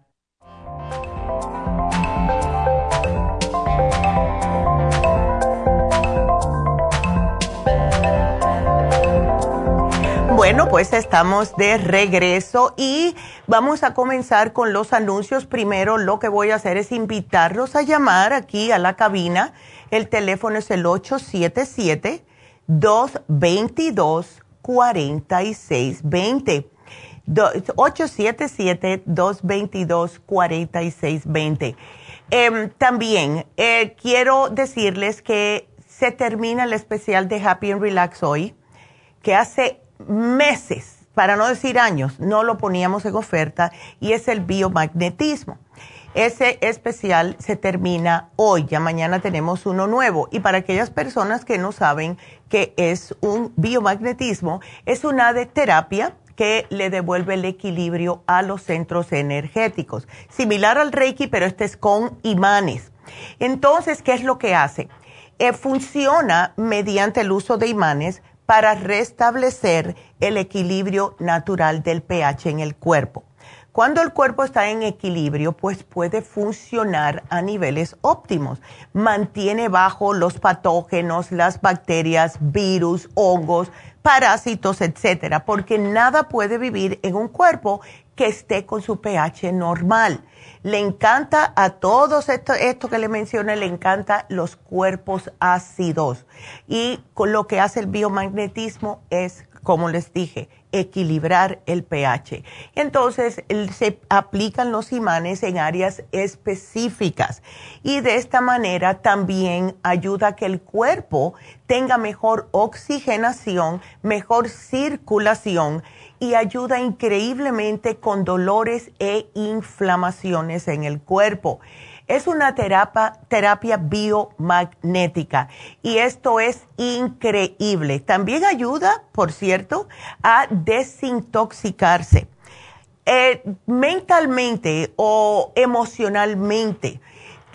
Bueno, pues estamos de regreso y vamos a comenzar con los anuncios. Primero lo que voy a hacer es invitarlos a llamar aquí a la cabina. El teléfono es el 877-222-4620. 877-222-4620. Eh, también eh, quiero decirles que se termina el especial de Happy and Relax hoy, que hace meses, para no decir años, no lo poníamos en oferta y es el biomagnetismo. Ese especial se termina hoy, ya mañana tenemos uno nuevo. Y para aquellas personas que no saben qué es un biomagnetismo, es una de terapia que le devuelve el equilibrio a los centros energéticos. Similar al Reiki, pero este es con imanes. Entonces, ¿qué es lo que hace? Eh, funciona mediante el uso de imanes para restablecer el equilibrio natural del pH en el cuerpo. Cuando el cuerpo está en equilibrio, pues puede funcionar a niveles óptimos. Mantiene bajo los patógenos, las bacterias, virus, hongos, parásitos, etcétera, porque nada puede vivir en un cuerpo que esté con su pH normal. Le encanta a todos esto, que le mencioné, le encanta los cuerpos ácidos. Y lo que hace el biomagnetismo es, como les dije, equilibrar el pH. Entonces se aplican los imanes en áreas específicas y de esta manera también ayuda a que el cuerpo tenga mejor oxigenación, mejor circulación y ayuda increíblemente con dolores e inflamaciones en el cuerpo. Es una terapia, terapia biomagnética y esto es increíble. También ayuda, por cierto, a desintoxicarse. eh, mentalmente o emocionalmente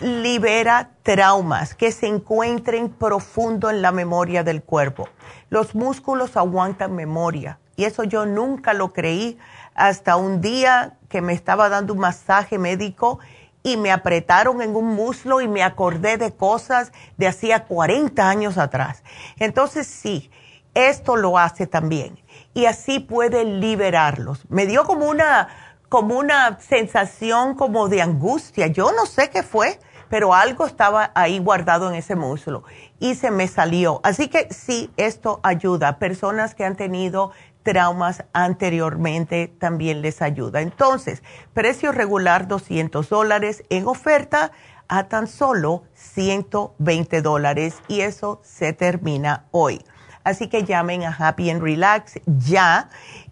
libera traumas que se encuentren profundo en la memoria del cuerpo. Los músculos aguantan memoria y eso yo nunca lo creí hasta un día que me estaba dando un masaje médico y me apretaron en un muslo y me acordé de cosas de hacía 40 años atrás. Entonces sí, esto lo hace también y así puede liberarlos. Me dio como una como una sensación como de angustia. Yo no sé qué fue, pero algo estaba ahí guardado en ese muslo y se me salió. Así que sí, esto ayuda. Personas que han tenido traumas anteriormente también les ayuda. Entonces, precio regular 200 dólares en oferta a tan solo 120 dólares y eso se termina hoy. Así que llamen a Happy and Relax ya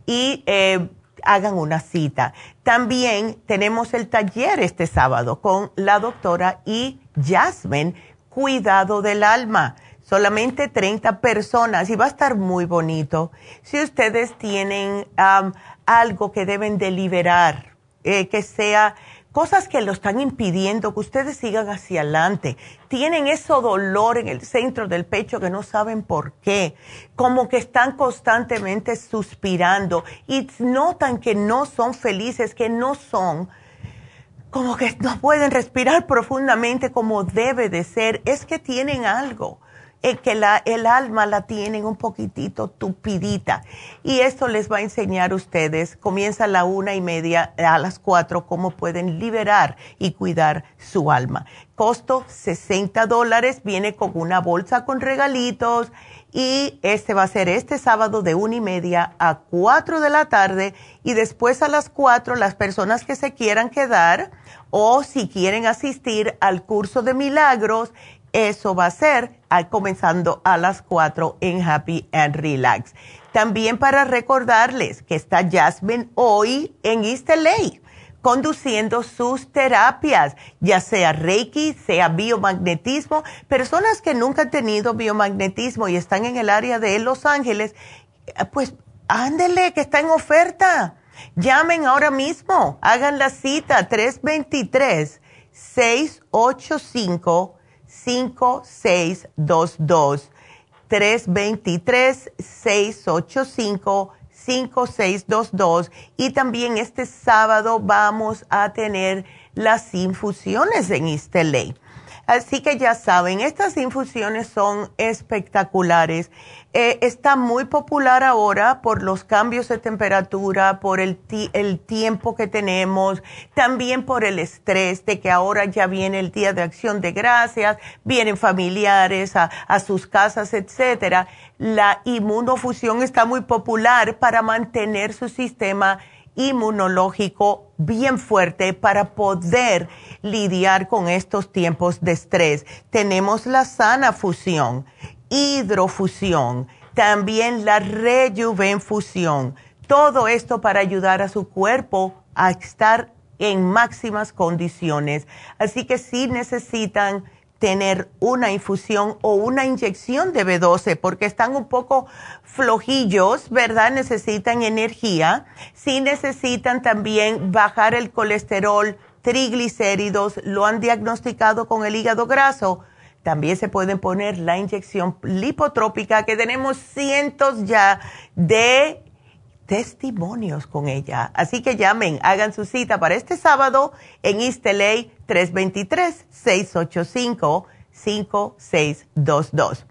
y eh, hagan una cita. También tenemos el taller este sábado con la doctora y Jasmine, Cuidado del Alma. Solamente 30 personas y va a estar muy bonito. Si ustedes tienen algo que deben de liberar, eh, que sea cosas que lo están impidiendo que ustedes sigan hacia adelante. Tienen ese dolor en el centro del pecho que no saben por qué, como que están constantemente suspirando y notan que no son felices, que no son, como que no pueden respirar profundamente como debe de ser. Es que tienen algo que la, el alma la tienen un poquitito tupidita. Y esto les va a enseñar a ustedes, comienza a la una y media, a las cuatro, cómo pueden liberar y cuidar su alma. Costo 60 dólares, viene con una bolsa con regalitos y este va a ser este sábado de una y media a cuatro de la tarde y después a las cuatro las personas que se quieran quedar o si quieren asistir al curso de milagros eso va a ser comenzando a las 4 en Happy and Relax. También para recordarles que está Jasmine hoy en East LA conduciendo sus terapias, ya sea Reiki, sea biomagnetismo, personas que nunca han tenido biomagnetismo y están en el área de Los Ángeles, pues ándele que está en oferta. Llamen ahora mismo, hagan la cita 323 685 5622 323-685-5622 y también este sábado vamos a tener las infusiones en Isteley. Así que ya saben, estas infusiones son espectaculares. Eh, está muy popular ahora por los cambios de temperatura, por el, el tiempo que tenemos, también por el estrés de que ahora ya viene el Día de Acción de Gracias, vienen familiares a, sus casas, etcétera. La inmunofusión está muy popular para mantener su sistema inmunológico bien fuerte para poder lidiar con estos tiempos de estrés. Tenemos la sana fusión, hidrofusión, también la rejuvenfusión. Todo esto para ayudar a su cuerpo a estar en máximas condiciones. Así que si necesitan tener una infusión o una inyección de B12 porque están un poco flojillos, ¿verdad? Necesitan energía. Si necesitan también bajar el colesterol, triglicéridos, lo han diagnosticado con el hígado graso. También se pueden poner la inyección lipotrópica, que tenemos cientos ya de testimonios con ella. Así que llamen, hagan su cita para este sábado en East 323-685-5622.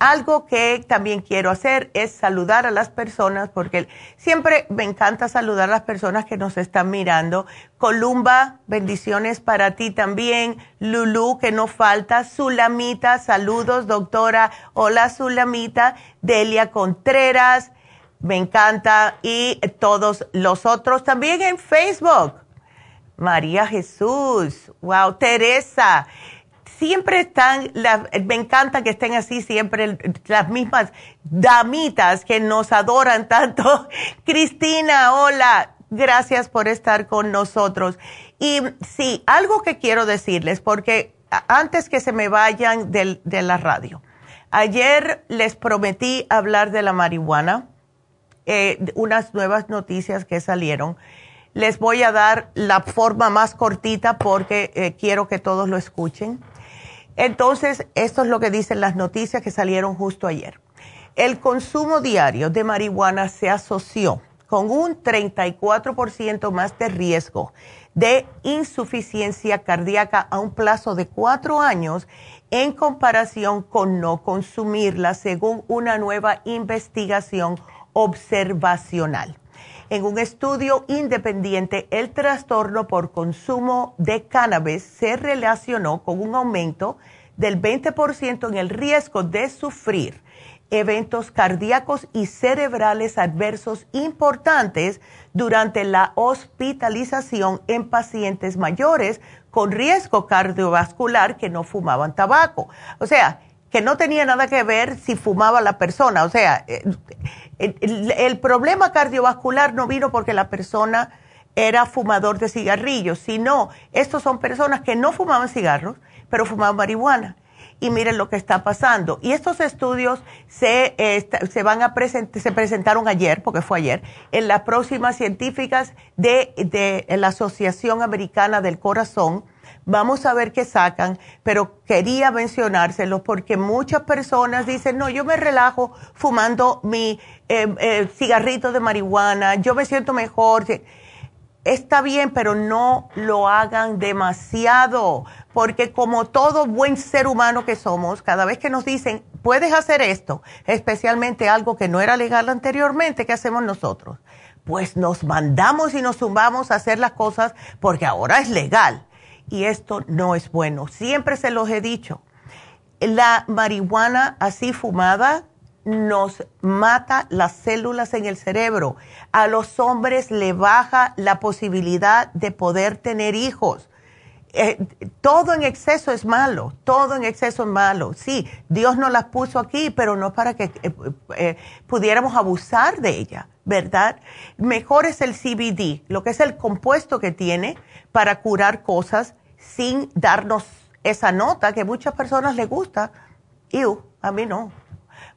Algo que también quiero hacer es saludar a las personas, porque siempre me encanta saludar a las personas que nos están mirando. Columba, bendiciones para ti también. Lulu, que no falta. Sulamita, saludos, doctora. Hola, Sulamita. Delia Contreras me encanta. Y todos los otros también en Facebook. María Jesús, wow, Teresa. Siempre están, me encanta que estén así siempre las mismas damitas que nos adoran tanto. Cristina, hola, gracias por estar con nosotros. Y sí, algo que quiero decirles, porque antes que se me vayan de la radio, ayer les prometí hablar de la marihuana eh, unas nuevas noticias que salieron. Les voy a dar la forma más cortita porque eh, quiero que todos lo escuchen. Entonces, esto es lo que dicen las noticias que salieron justo ayer. El consumo diario de marihuana se asoció con un 34% más de riesgo de insuficiencia cardíaca a un plazo de cuatro años en comparación con no consumirla, según una nueva investigación observacional. En un estudio independiente, el trastorno por consumo de cannabis se relacionó con un aumento del 20% en el riesgo de sufrir eventos cardíacos y cerebrales adversos importantes durante la hospitalización en pacientes mayores con riesgo cardiovascular que no fumaban tabaco. O sea, que no tenía nada que ver si fumaba la persona. O sea, eh, el, problema cardiovascular no vino porque la persona era fumador de cigarrillos, sino estos son personas que no fumaban cigarros, pero fumaban marihuana y miren lo que está pasando. Y estos estudios se, se van a presentar, se presentaron ayer, porque fue ayer, en las próximas científicas de, de la Asociación Americana del Corazón. Vamos a ver qué sacan, pero quería mencionárselos porque muchas personas dicen, no, yo me relajo fumando mi eh, eh, cigarrito de marihuana, yo me siento mejor está bien, pero no lo hagan demasiado, porque como todo buen ser humano que somos, cada vez que nos dicen, puedes hacer esto, especialmente algo que no era legal anteriormente, ¿qué hacemos nosotros? Pues nos mandamos y nos zumbamos a hacer las cosas porque ahora es legal. Y esto no es bueno. Siempre se los he dicho. La marihuana así fumada nos mata las células en el cerebro. A los hombres le baja la posibilidad de poder tener hijos. Eh, todo en exceso es malo, todo en exceso es malo. Sí, Dios nos las puso aquí, pero no para que eh, eh, pudiéramos abusar de ella, ¿verdad? Mejor es el CBD, lo que es el compuesto que tiene para curar cosas sin darnos esa nota que muchas personas les gusta. Y a mí no.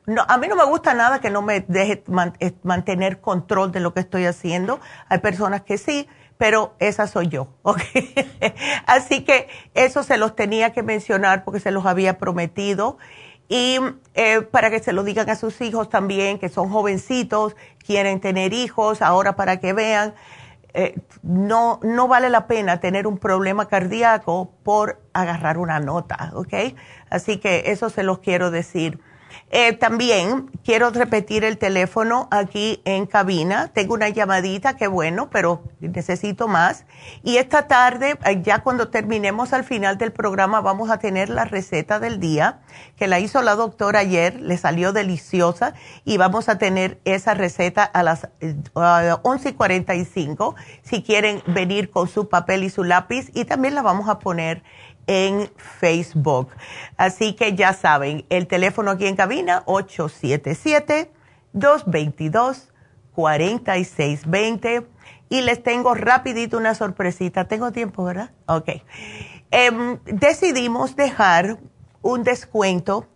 No, a mí no me gusta nada que no me deje eh, mantener control de lo que estoy haciendo. Hay personas que sí, pero esa soy yo. Así que eso se los tenía que mencionar porque se los había prometido. Y eh, para que se lo digan a sus hijos también, que son jovencitos, quieren tener hijos, ahora para que vean, eh, no, no vale la pena tener un problema cardíaco por agarrar una nota, ¿ok? Así que eso se los quiero decir. Eh, también quiero repetir el teléfono aquí en cabina. Tengo una llamadita, qué bueno, pero necesito más. Y esta tarde, eh, ya cuando terminemos al final del programa, vamos a tener la receta del día, que la hizo la doctora ayer, le salió deliciosa, y vamos a tener esa receta a las eh, once y 45, si quieren venir con su papel y su lápiz, y también la vamos a poner en Facebook. Así que ya saben, el teléfono aquí en cabina, 877-222-4620. Y les tengo rapidito una sorpresita. Tengo tiempo, ¿verdad? Ok. Em, decidimos dejar un descuento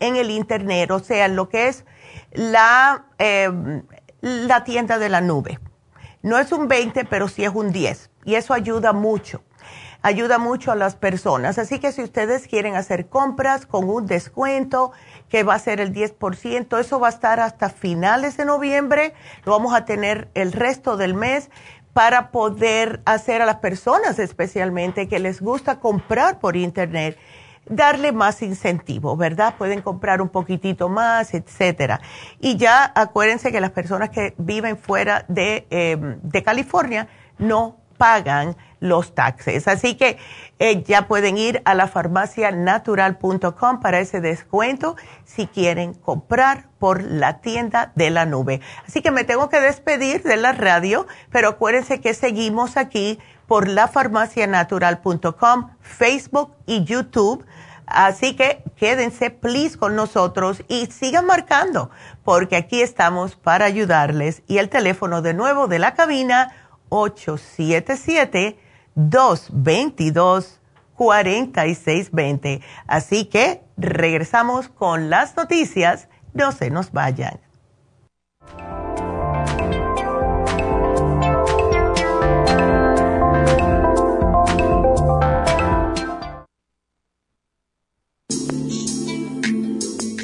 en el internet, o sea, lo que es la, em, la tienda de la nube. No es un 20, pero sí es un 10. Y eso ayuda mucho ayuda mucho a las personas. Así que si ustedes quieren hacer compras con un descuento que va a ser el 10%, eso va a estar hasta finales de noviembre, lo vamos a tener el resto del mes para poder hacer a las personas especialmente que les gusta comprar por internet darle más incentivo, ¿verdad? Pueden comprar un poquitito más, etcétera. Y ya acuérdense que las personas que viven fuera de, eh, de California no pagan los taxes. Así que eh, ya pueden ir a la farmacianatural.com para ese descuento si quieren comprar por la tienda de la nube. Así que me tengo que despedir de la radio, pero acuérdense que seguimos aquí por lafarmacianatural.com, Facebook y YouTube. Así que quédense, please, con nosotros y sigan marcando, porque aquí estamos para ayudarles. Y el teléfono de nuevo de la cabina, 877 222-4620. Así que regresamos con las noticias. No se nos vayan.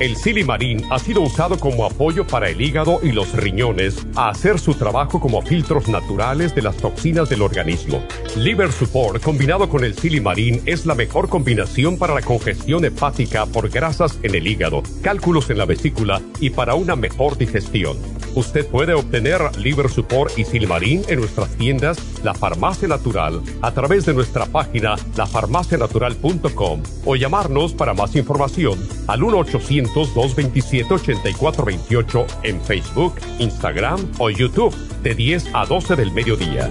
El silimarín ha sido usado como apoyo para el hígado y los riñones a hacer su trabajo como filtros naturales de las toxinas del organismo. Liver Support combinado con el silimarín es la mejor combinación para la congestión hepática por grasas en el hígado, cálculos en la vesícula y para una mejor digestión. Usted puede obtener Liver Support y Silmarín en nuestras tiendas La Farmacia Natural a través de nuestra página lafarmacianatural.com o llamarnos para más información al 1-800-227-8428 en Facebook, Instagram o YouTube de 10 a 12 del mediodía.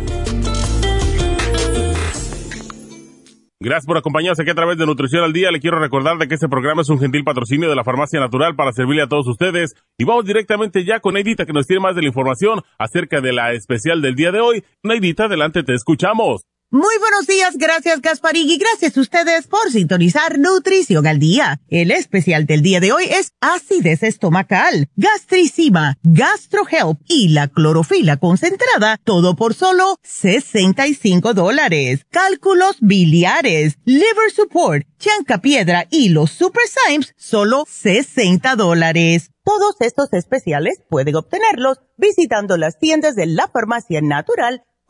Gracias por acompañarnos aquí a través de Nutrición al Día. Le quiero recordar de que este programa es un gentil patrocinio de la Farmacia Natural para servirle a todos ustedes. Y vamos directamente ya con Neidita que nos tiene más de la información acerca de la especial del día de hoy. Neidita, adelante, te escuchamos. Muy buenos días, gracias Gasparín y gracias a ustedes por sintonizar Nutrición al Día. El especial del día de hoy es acidez estomacal, gastricima, gastrohelp y la clorofila concentrada, todo por solo 65 dólares. Cálculos biliares, liver support, chanca piedra y los super Symes, solo 60 dólares. Todos estos especiales pueden obtenerlos visitando las tiendas de la farmacia natural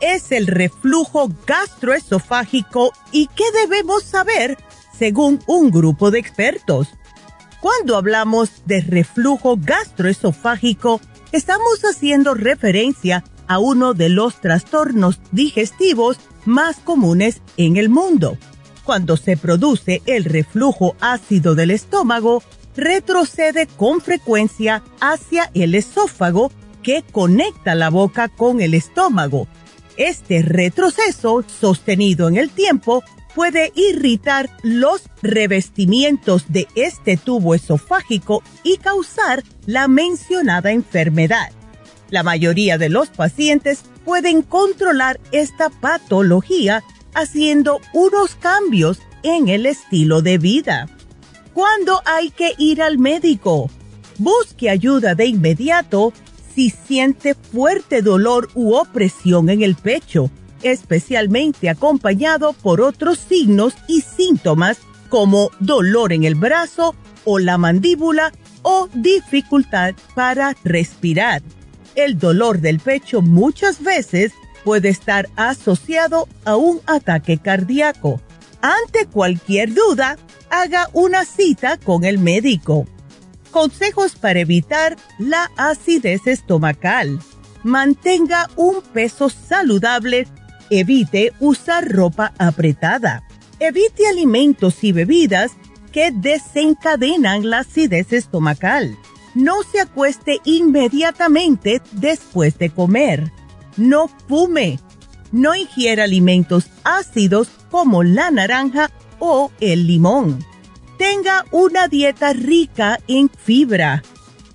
Es el reflujo gastroesofágico y qué debemos saber según un grupo de expertos. Cuando hablamos de reflujo gastroesofágico, estamos haciendo referencia a uno de los trastornos digestivos más comunes en el mundo. Cuando se produce el reflujo ácido del estómago, retrocede con frecuencia hacia el esófago que conecta la boca con el estómago este retroceso sostenido en el tiempo puede irritar los revestimientos de este tubo esofágico y causar la mencionada enfermedad. La mayoría de los pacientes pueden controlar esta patología haciendo unos cambios en el estilo de vida. ¿Cuándo hay que ir al médico? Busque ayuda de inmediato si siente fuerte dolor u opresión en el pecho, especialmente acompañado por otros signos y síntomas como dolor en el brazo o la mandíbula o dificultad para respirar. El dolor del pecho muchas veces puede estar asociado a un ataque cardíaco. Ante cualquier duda, haga una cita con el médico. Consejos para evitar la acidez estomacal. Mantenga un peso saludable. Evite usar ropa apretada. Evite alimentos y bebidas que desencadenan la acidez estomacal. No se acueste inmediatamente después de comer. No fume. No ingiera alimentos ácidos como la naranja o el limón Tenga una dieta rica en fibra.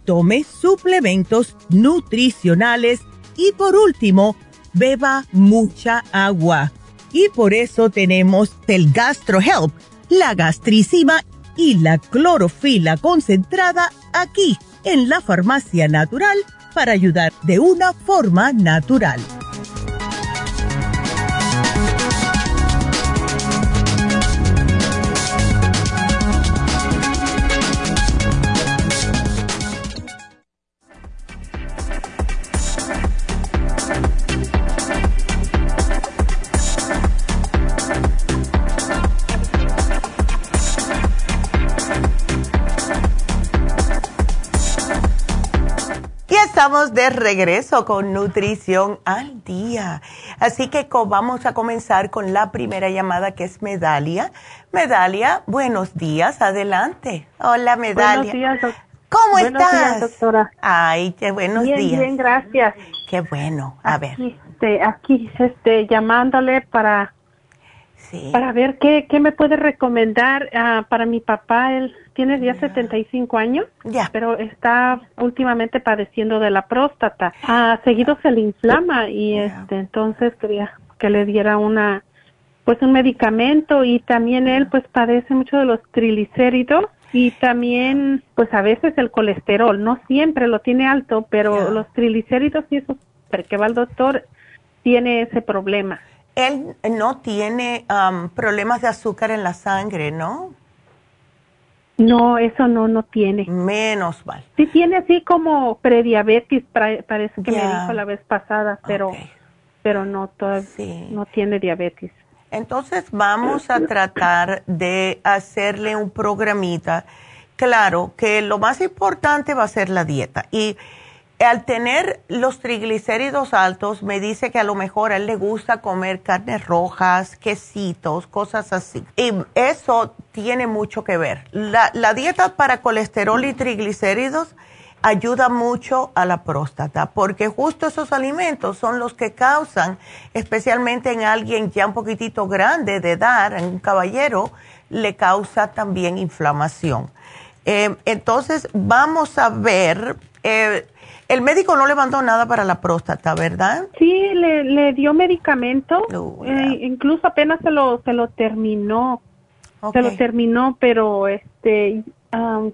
Tome suplementos nutricionales y por último, beba mucha agua. Y por eso tenemos el GastroHelp, la gastricima y la clorofila concentrada aquí en la farmacia natural para ayudar de una forma natural. Estamos de regreso con Nutrición al Día. Así que vamos a comenzar con la primera llamada que es Medalia. Medalia, buenos días, adelante. Hola, Medalia. Buenos días, doctora. ¿Cómo buenos estás? Días, doctora. Ay, qué buenos bien, días. Bien, gracias. Qué bueno. A ver. Aquí, este, aquí, este, llamándole para, Sí. para ver qué, qué me puede recomendar ah, para mi papá. Él tiene ya 75 años, Ya. pero está últimamente padeciendo de la próstata. Ah, seguido se le inflama y este, entonces quería que le diera una, pues un medicamento y también él pues padece mucho de los triglicéridos y también pues a veces el colesterol, no siempre lo tiene alto, pero los triglicéridos y eso, que va al doctor, tiene ese problema. Él no tiene am, problemas de azúcar en la sangre, ¿no? No, eso no, no tiene. Menos mal. Sí tiene así como prediabetes, parece que me dijo la vez pasada, pero pero no todavía Sí. no tiene diabetes. Entonces vamos a tratar de hacerle un programita. Claro que lo más importante va a ser la dieta. Y al tener los triglicéridos altos, me dice que a lo mejor a él le gusta comer carnes rojas, quesitos, cosas así. Y eso tiene mucho que ver. La, dieta para colesterol y triglicéridos ayuda mucho a la próstata, porque justo esos alimentos son los que causan, especialmente en alguien ya un poquitito grande de edad, en un caballero, le causa también inflamación. Eh, entonces, vamos a ver, eh, el médico no le mandó nada para la próstata, ¿verdad? Sí, le, le dio medicamento, Oh, eh, incluso apenas se lo se lo terminó, se lo terminó, pero este am,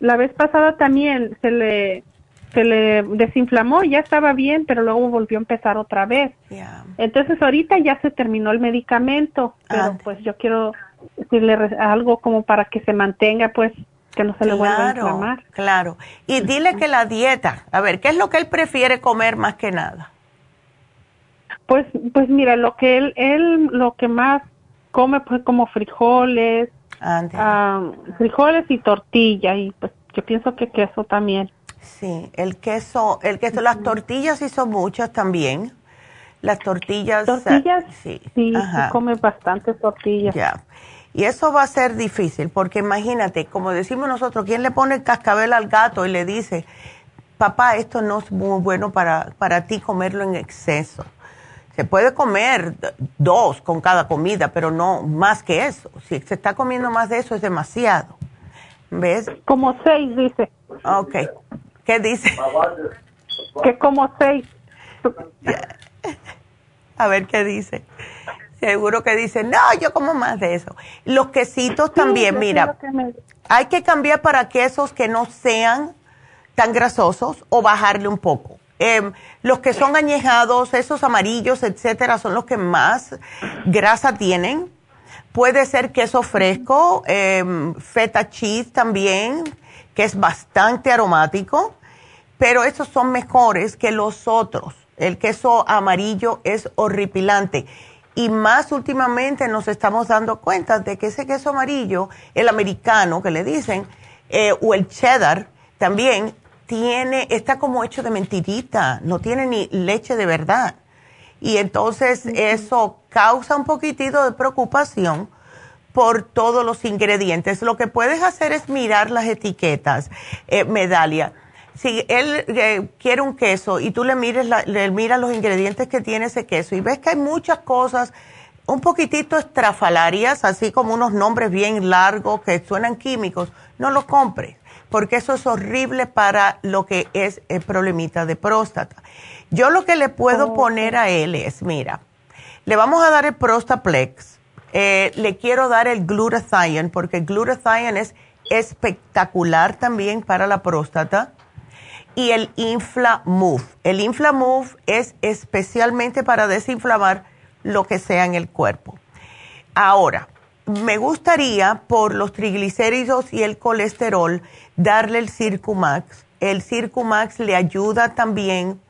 la vez pasada también se le se le desinflamó, ya estaba bien, pero luego volvió a empezar otra vez. Ya. Entonces ahorita ya se terminó el medicamento, pero Ah. pues yo quiero decirle algo como para que se mantenga, pues que no se le vuelva a inflamar. claro. Y dile que la dieta, a ver, ¿qué es lo que él prefiere comer más que nada? Pues, pues mira, lo que él, él lo que más come pues como frijoles, ah, frijoles y tortilla y pues yo pienso que queso también. Sí, el queso, el queso, las tortillas sí son muchas también. Las tortillas. Tortillas, ah, sí. sí, Ajá. sí come bastantes tortillas. Ya. Y eso va a ser difícil, porque imagínate, como decimos nosotros, ¿quién le pone el cascabel al gato y le dice, papá, esto no es muy bueno para, para ti comerlo en exceso? Se puede comer dos con cada comida, pero no más que eso. Si se está comiendo más de eso es demasiado. ¿Ves? Como seis, dice, Ok. ¿Qué dice? que como seis. A ver qué dice. Seguro que dice, no, yo como más de eso. Los quesitos también, Sí, mira, lo que me- hay que cambiar para quesos que no sean tan grasosos o bajarle un poco. Em, los que son añejados, esos amarillos, etcétera, son los que más grasa tienen. Puede ser queso fresco, em, feta cheese también, que es bastante aromático, pero esos son mejores que los otros. El queso amarillo es horripilante. Y más últimamente nos estamos dando cuenta de que ese queso amarillo, el americano que le dicen, eh, o el cheddar, también tiene, está como hecho de mentirita, no tiene ni leche de verdad. Y entonces eso causa un poquitito de preocupación por todos los ingredientes. Lo que puedes hacer es mirar las etiquetas, eh, Medalia. Si él eh, quiere un queso y tú le mires la- le miras los ingredientes que tiene ese queso y ves que hay muchas cosas un poquitito estrafalarias, así como unos nombres bien largos que suenan químicos, no los compres, porque eso es horrible para lo que es el problemita de próstata. Yo lo que le puedo poner a él es, mira, le vamos a dar el Prostaplex. Eh, le quiero dar el Glutathione porque el Glutathione es espectacular también para la próstata. Y el Inflamove. El Inflamove es especialmente para desinflamar lo que sea en el cuerpo. Ahora, me gustaría por los triglicéridos y el colesterol darle el Circumax. El Circumax le ayuda también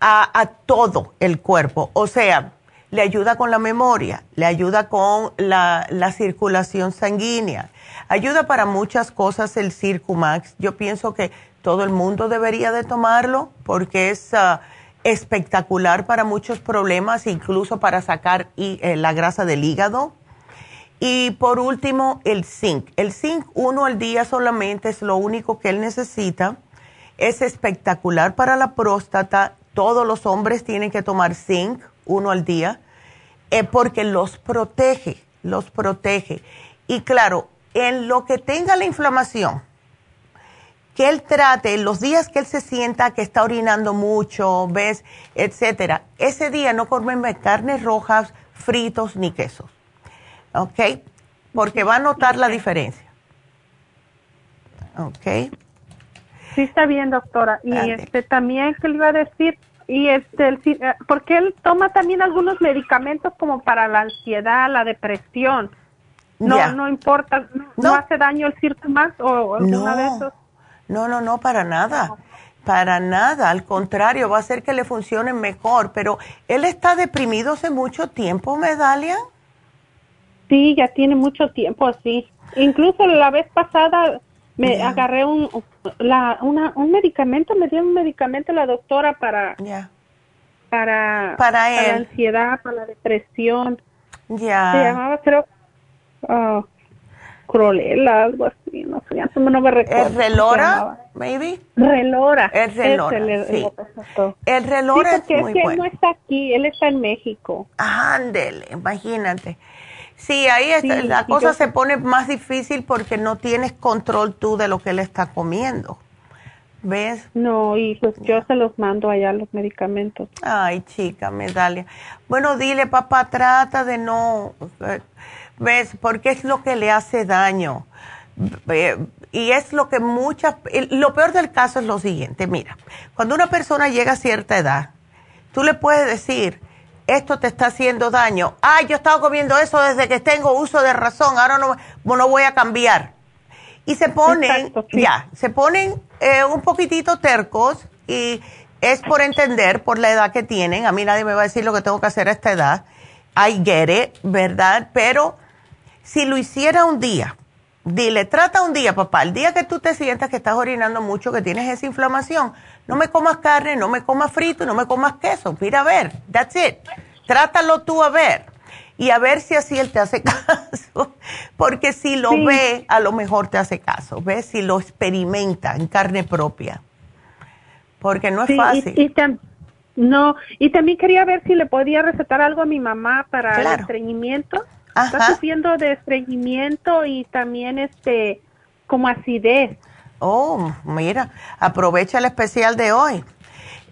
a, a todo el cuerpo. O sea, le ayuda con la memoria, le ayuda con la, la circulación sanguínea, ayuda para muchas cosas el Circumax. Yo pienso que todo el mundo debería de tomarlo porque es ah, espectacular para muchos problemas, incluso para sacar eh, la grasa del hígado. Y por último, el zinc. El zinc uno al día solamente es lo único que él necesita. Es espectacular para la próstata. Todos los hombres tienen que tomar zinc uno al día eh, porque los protege, los protege. Y claro, en lo que tenga la inflamación, que él trate, los días que él se sienta que está orinando mucho, ves, etcétera, ese día no comen carnes rojas, fritos ni quesos. ¿Ok? Porque va a notar la diferencia. ¿Ok? Sí, está bien, doctora. Y este también, ¿qué le iba a decir? Y este, el, eh, porque él toma también algunos medicamentos como para la ansiedad, la depresión. No, no importa, no, hace daño el Circumax o alguna de esos. No, no, no, para nada. Para nada, al contrario, va a hacer que le funcione mejor. Pero, ¿él está deprimido hace mucho tiempo, Medalia? Sí, ya tiene mucho tiempo, sí. Incluso la vez pasada me agarré un, la, una, un medicamento, me dio un medicamento la doctora para, para, para, la ansiedad, para la depresión. Ya. Se llamaba, creo, uh, algo así, no sé, no me recuerdo. ¿El Relora, maybe? Relora. El Relora, el, sí. El Relora es muy es que él no está aquí, él está en México. Ándele, imagínate. Sí, ahí la cosa se pone más difícil porque no tienes control tú de lo que él está comiendo. ¿Ves? No, y pues yo se los mando allá los medicamentos. Ay, chica, Medalia. Bueno, dile, papá, trata de no eh, ¿Ves? Porque es lo que le hace daño. Y es lo que muchas... Lo peor del caso es lo siguiente, mira, cuando una persona llega a cierta edad, tú le puedes decir, esto te está haciendo daño. Ay, yo he estado comiendo eso desde que tengo uso de razón, ahora no, no voy a cambiar. Y se ponen, ya, se ponen eh, un poquitito tercos y es por entender, por la edad que tienen. A mí nadie me va a decir lo que tengo que hacer a esta edad. I get it, ¿verdad? Pero si lo hiciera un día, dile, trata un día, papá, el día que tú te sientas que estás orinando mucho, que tienes esa inflamación, no me comas carne, no me comas frito, no me comas queso, mira a ver, that's it. Trátalo tú a ver y a ver si así él te hace caso, porque si lo ve, a lo mejor te hace caso, ¿ves? Si lo experimenta en carne propia, porque no es fácil. no, y también quería ver si le podía recetar algo a mi mamá para el estreñimiento. Está sufriendo de estreñimiento y también este como acidez. Oh, mira, aprovecha el especial de hoy.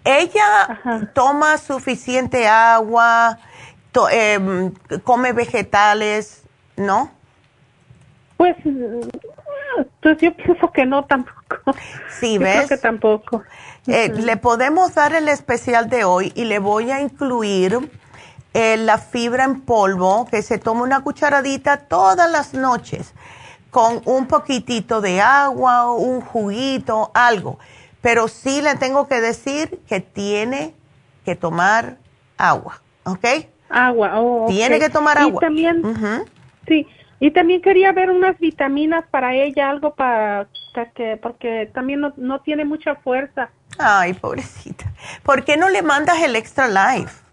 Ella toma suficiente agua, em, come vegetales, ¿no? Pues, pues yo pienso que no tampoco. Sí, ¿ves? Creo que tampoco. Eh, le podemos dar el especial de hoy y le voy a incluir eh, la fibra en polvo, que se toma una cucharadita todas las noches con un poquitito de agua, un juguito, algo. Pero sí le tengo que decir que tiene que tomar agua, ¿ok? Agua, oh, Tiene que tomar agua. Y también, sí, y también quería ver unas vitaminas para ella, algo para que, porque también no, no tiene mucha fuerza. Ay, pobrecita. ¿Por qué no le mandas el Extra Life?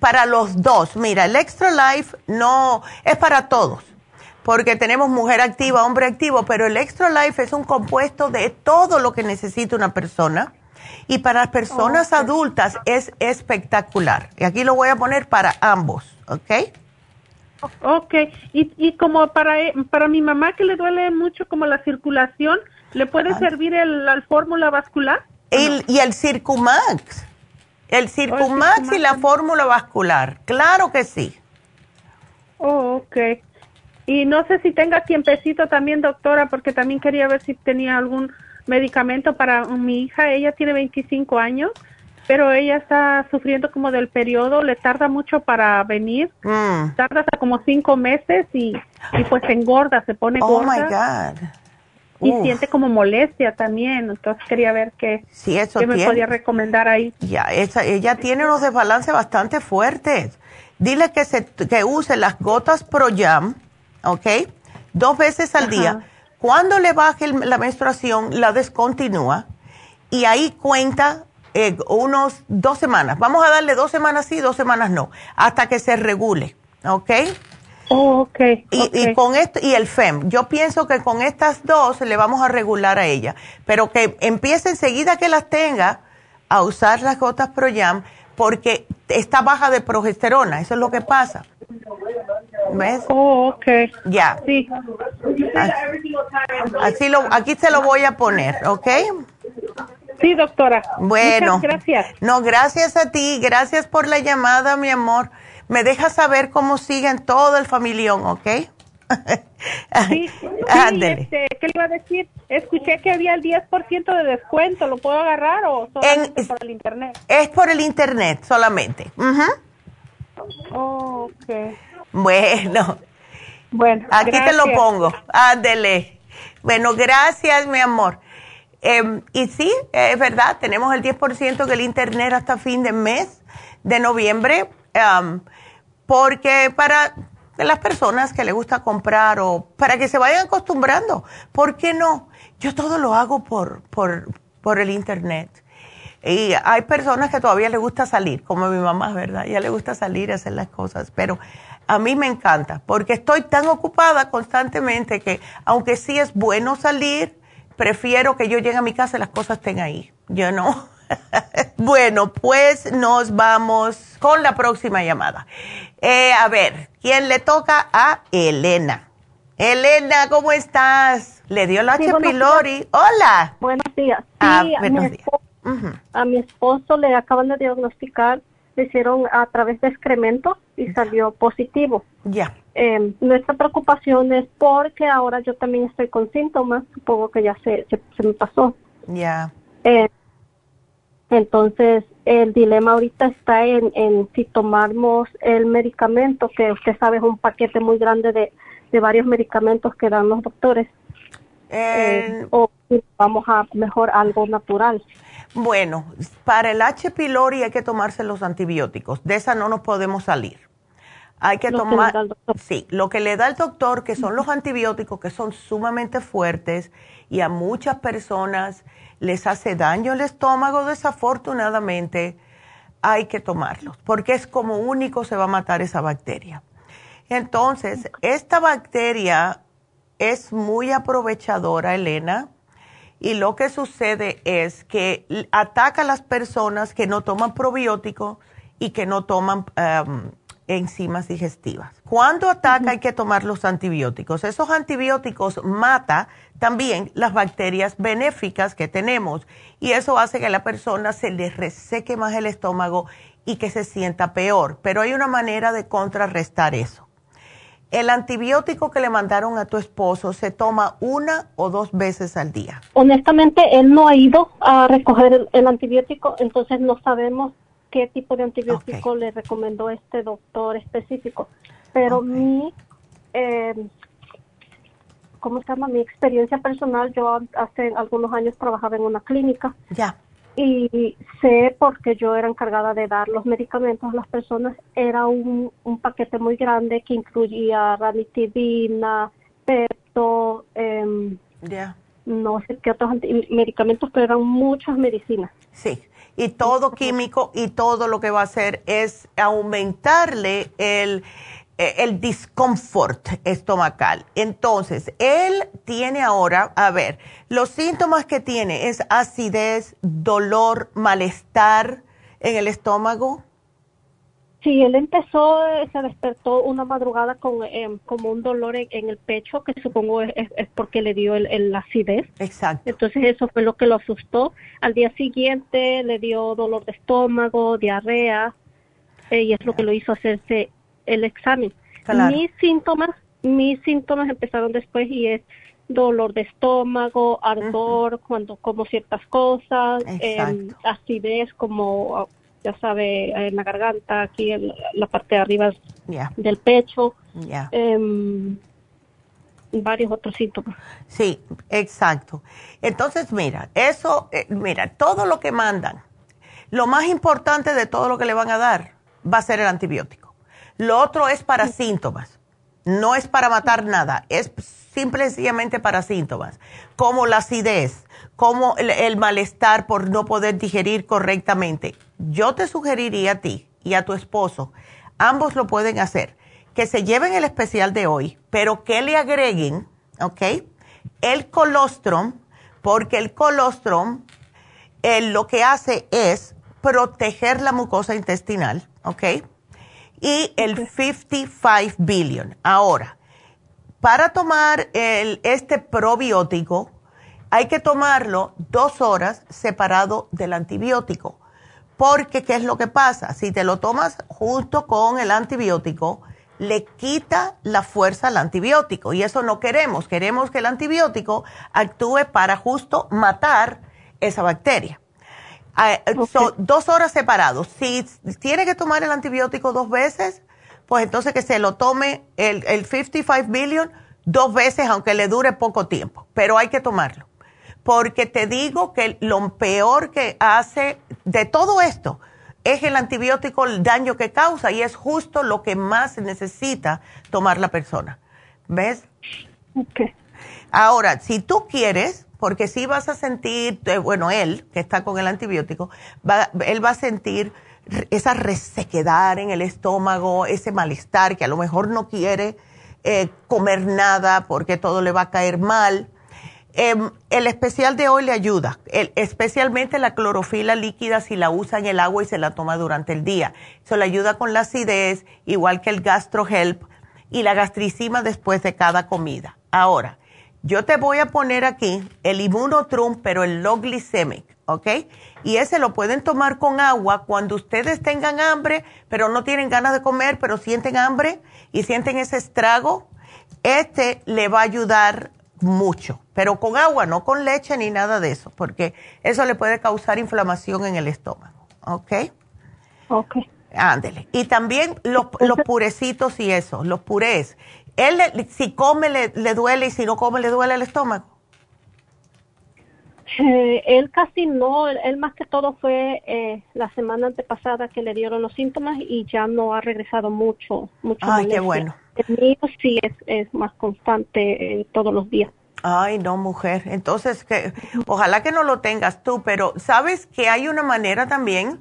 Para los dos. Mira, el Extra Life no es para todos, porque tenemos mujer activa, hombre activo, pero el Extra Life es un compuesto de todo lo que necesita una persona. Y para las personas adultas es espectacular. Y aquí lo voy a poner para ambos, ¿ok? Ok, y, y como para, para mi mamá que le duele mucho como la circulación, ¿le puede servir el, la fórmula vascular? y el Circumax. El Circumax y la fórmula vascular, claro que sí. Oh, ok. Y no sé si tenga tiempecito también, doctora, porque también quería ver si tenía algún medicamento para mi hija. Ella tiene 25 años, pero ella está sufriendo como del periodo, le tarda mucho para venir. Mm. Tarda hasta como cinco meses y, y pues engorda, se pone oh gorda. Oh, my God y siente como molestia también. Entonces quería ver qué, me podía recomendar ahí. Ya, ella tiene unos desbalances bastante fuertes. Dile que, se, que use las gotas Pro Jam, ¿ok? Dos veces al día. Cuando le baje la menstruación, la descontinúa y ahí cuenta eh, unos dos semanas. Vamos a darle dos semanas sí, dos semanas no, hasta que se regule, ¿ok? Oh, ok. Y, y con esto, y el FEM, yo pienso que con estas dos le vamos a regular a ella, pero que empiece enseguida que las tenga a usar las gotas Proyam porque está baja de progesterona, eso es lo que pasa. ¿Ves? Oh, ok. Ya. Sí. Así lo, aquí se lo voy a poner, ¿ok? Sí, doctora. Bueno. Muchas gracias. No, gracias a ti, gracias por la llamada, mi amor. Me dejas saber cómo siguen todo el familión, ¿ok? Sí, sí Ándele. este, ¿qué le iba a decir? Escuché que había el 10% de descuento. ¿Lo puedo agarrar o solamente En- por el internet? Es por el internet solamente. Ujú. Oh, ok. Bueno, Bueno, aquí te lo pongo. Ándele. Bueno, gracias, mi amor. Em, y sí, es verdad, tenemos el 10% del internet hasta fin de mes de noviembre, am, porque para las personas que les gusta comprar o para que se vayan acostumbrando, ¿por qué no? Yo todo lo hago por, por, por el internet. Y hay personas que todavía les gusta salir, como mi mamá, ¿verdad? Ya le gusta salir y hacer las cosas, pero a mí me encanta, porque estoy tan ocupada constantemente que aunque sí es bueno salir, prefiero que yo llegue a mi casa y las cosas estén ahí. Yo no. bueno, pues nos vamos con la próxima llamada. Eh, a ver, ¿quién le toca? A Elena. Elena, ¿cómo estás? Le dio la Sí, H. buenos pylori. Hola. Buenos días. Sí, Ah, a, mi buenos días. esposo, Ujú. a mi esposo le acaban de diagnosticar, le hicieron a través de excremento y salió positivo. Ya. Eh, nuestra preocupación es porque ahora yo también estoy con síntomas, supongo que ya se, se, se me pasó. Ya. Eh, entonces, el dilema ahorita está en, en si tomamos el medicamento, que usted sabe es un paquete muy grande de, de varios medicamentos que dan los doctores, Eh, eh, o vamos a mejor algo natural. Bueno, para el H. pylori hay que tomarse los antibióticos. De esa no nos podemos salir. Hay que Lo que tomar, doctor. sí, lo que le da el doctor, que son los antibióticos que son sumamente fuertes y a muchas personas les hace daño el estómago, desafortunadamente, hay que tomarlos, porque es como único se va a matar esa bacteria. Entonces, esta bacteria es muy aprovechadora, Elena, y lo que sucede es que ataca a las personas que no toman probióticos y que no toman enzimas digestivas. Cuando ataca hay que tomar los antibióticos. Esos antibióticos mata también las bacterias benéficas que tenemos y eso hace que a la persona se le reseque más el estómago y que se sienta peor. Pero hay una manera de contrarrestar eso. El antibiótico que le mandaron a tu esposo se toma una o dos veces al día. Honestamente, él no ha ido a recoger el, el antibiótico, entonces no sabemos qué tipo de antibiótico le recomendó este doctor específico. Pero mi, eh, ¿cómo se llama? Mi experiencia personal, yo hace algunos años trabajaba en una clínica Ya. y sé porque yo era encargada de dar los medicamentos a las personas, era un, un paquete muy grande que incluía ranitidina, pepto, Ya. no sé qué otros medicamentos, pero eran muchas medicinas. Sí. Y todo químico y todo lo que va a hacer es aumentarle el, eh, el discomfort estomacal. Entonces, él tiene ahora, a ver, los síntomas que tiene es acidez, dolor, malestar en el estómago. Sí, él empezó, eh, se despertó una madrugada con em, como un dolor en, en el pecho, que supongo es, es- porque le dio el, el acidez. Exacto. Entonces eso fue lo que lo asustó. Al día siguiente le dio dolor de estómago, diarrea, eh, y es lo que lo hizo hacerse el examen. Claro. Mis síntomas, mis síntomas empezaron después y es dolor de estómago, ardor cuando como ciertas cosas, em, acidez como ya sabe en la garganta, aquí en la parte de arriba del pecho, em, varios otros síntomas. Sí, exacto. Entonces, mira, eso, eh, mira, todo lo que mandan, lo más importante de todo lo que le van a dar va a ser el antibiótico. Lo otro es para síntomas, no es para matar nada, es simple y sencillamente para síntomas, como la acidez, como el, malestar por no poder digerir correctamente, yo te sugeriría a ti y a tu esposo, ambos lo pueden hacer, que se lleven el especial de hoy, pero que le agreguen, ¿ok? El colostrum, porque el colostrum lo que hace es proteger la mucosa intestinal, ¿ok? Y el 55 billion. Ahora, para tomar el, este probiótico, hay que tomarlo dos horas separado del antibiótico. Porque, ¿qué es lo que pasa? Si te lo tomas junto con el antibiótico, le quita la fuerza al antibiótico. Y eso no queremos. Queremos que el antibiótico actúe para justo matar esa bacteria. Ah, dos horas separados. Si tiene que tomar el antibiótico dos veces, pues entonces que se lo tome el, el 55 billion dos veces, aunque le dure poco tiempo. Pero hay que tomarlo. Porque te digo que lo peor que hace de todo esto es el antibiótico, el daño que causa, y es justo lo que más necesita tomar la persona. ¿Ves? Ok. Ahora, si tú quieres, porque si vas a sentir, eh, bueno, él, que está con el antibiótico, él va a sentir esa resequedad en el estómago, ese malestar que a lo mejor no quiere eh, comer nada porque todo le va a caer mal. Em, el especial de hoy le ayuda, especialmente la clorofila líquida si la usa en el agua y se la toma durante el día. Eso le ayuda con la acidez, igual que el GastroHelp y la gastricima después de cada comida. Ahora, yo te voy a poner aquí el Immunotrum, pero el low glycemic, ¿ok? Y ese lo pueden tomar con agua cuando ustedes tengan hambre, pero no tienen ganas de comer, pero sienten hambre y sienten ese estrago. Este le va a ayudar mucho, pero con agua, no con leche ni nada de eso, porque eso le puede causar inflamación en el estómago, ¿ok? Ok. Ándele. Y también los, los purecitos y eso, los purés. Él, si come, le, duele y si no come, le duele el estómago. Eh, él casi no, él, más que todo fue eh, la semana antepasada que le dieron los síntomas y ya no ha regresado mucho. mucho Ay, qué bueno. El mío sí es, es más constante eh, todos los días. Ay, no, mujer. Entonces, que ojalá que no lo tengas tú, pero sabes que hay una manera también,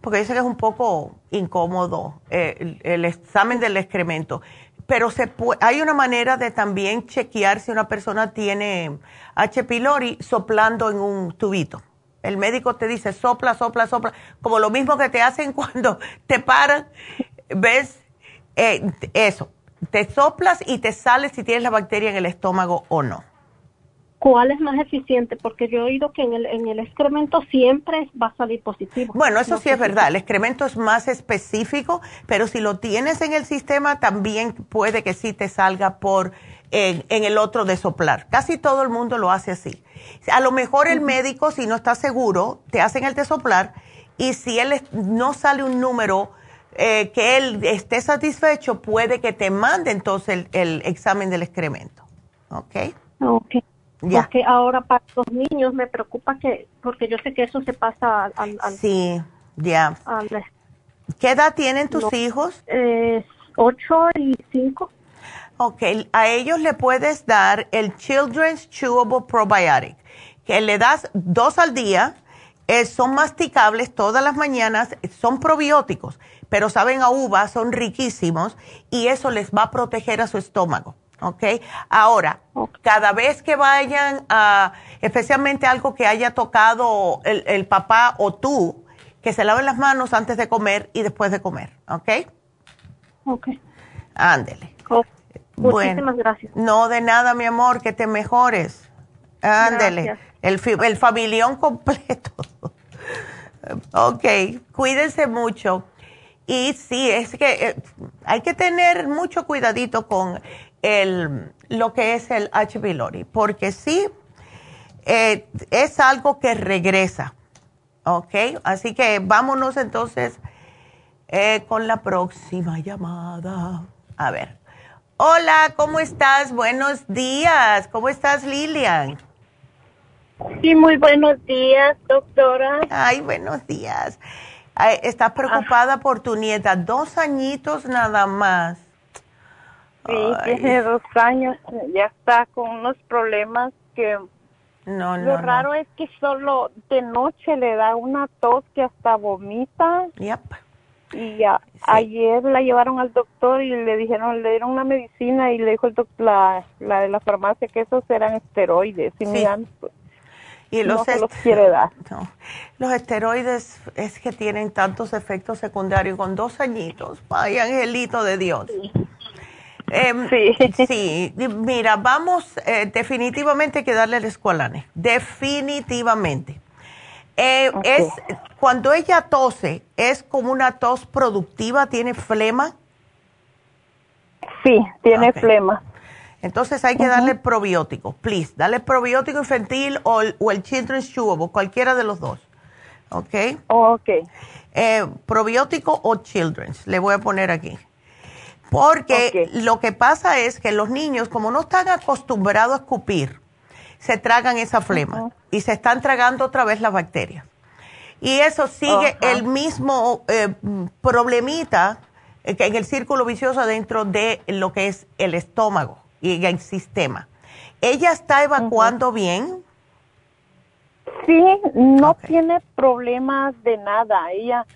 porque dice que es un poco incómodo el examen del excremento pero se hay una manera de también chequear si una persona tiene H. pylori soplando en un tubito. El médico te dice sopla, sopla, sopla, como lo mismo que te hacen cuando te paran, ¿ves? Eh, eso, te soplas y te sale si tienes la bacteria en el estómago o no. ¿Cuál es más eficiente? Porque yo he oído que en el, en el excremento siempre va a salir positivo. Bueno, eso sí es verdad. El excremento es más específico, pero si lo tienes en el sistema, también puede que sí te salga por en, el otro de soplar. Casi todo el mundo lo hace así. A lo mejor el médico, si no está seguro, te hacen el de soplar y si él no sale un número eh, que él esté satisfecho, puede que te mande entonces el, el examen del excremento. ¿Ok? Ok. Porque ahora para los niños me preocupa que, porque yo sé que eso se pasa al... sí, ya. ¿Qué edad tienen tus hijos? Eh, ocho y cinco. Ok, a ellos le puedes dar el Children's Chewable Probiotic, que le das dos al día, eh, son masticables todas las mañanas, son probióticos, pero saben a uva, son riquísimos y eso les va a proteger a su estómago. ¿ok? Ahora, cada vez que vayan a, especialmente algo que haya tocado el, papá o tú, que se laven las manos antes de comer y después de comer, ¿ok? Ok. Ándele. Muchísimas gracias. No, de nada, mi amor, que te mejores. Ándele. El, el familión completo. ok, cuídense mucho. Y sí, es que eh, hay que tener mucho cuidadito con el, lo que es el H. pylori, porque sí eh, es algo que regresa, ¿ok? Así que vámonos entonces eh, con la próxima llamada. A ver. Hola, ¿cómo estás? Buenos días. ¿Cómo estás, Lilian? Sí, muy buenos días, doctora. Ay, buenos días. ¿Estás preocupada por tu nieta? Dos añitos nada más. Sí, tiene dos años, ya está con unos problemas que no, lo no, raro es que solo de noche le da una tos que hasta vomita. Yep. Y ya, ayer la llevaron al doctor y le dijeron, le dieron una medicina y le dijo el doctor, la, la de la farmacia que esos eran esteroides. Y Sí. mira, Y no los, se los quiere dar. no. los esteroides es que tienen tantos efectos secundarios. Con dos añitos, vaya angelito de Dios. Em, sí. mira, vamos, eh, definitivamente hay que darle el escualane. Definitivamente. Eh, es, cuando ella tose, ¿es como una tos productiva? ¿Tiene flema? Sí, tiene Ok. flema. Entonces hay que darle probiótico, please. Dale probiótico infantil o el, o el Children's Chewable, cualquiera de los dos. ¿Ok? Ok. Eh, probiótico o Children's, le voy a poner aquí. Porque lo que pasa es que los niños, como no están acostumbrados a escupir, se tragan esa flema y se están tragando otra vez las bacterias. Y eso sigue el mismo eh, problemita eh, que en el círculo vicioso dentro de lo que es el estómago y el sistema. ¿Ella está evacuando bien? Sí, no tiene problemas de nada. Ella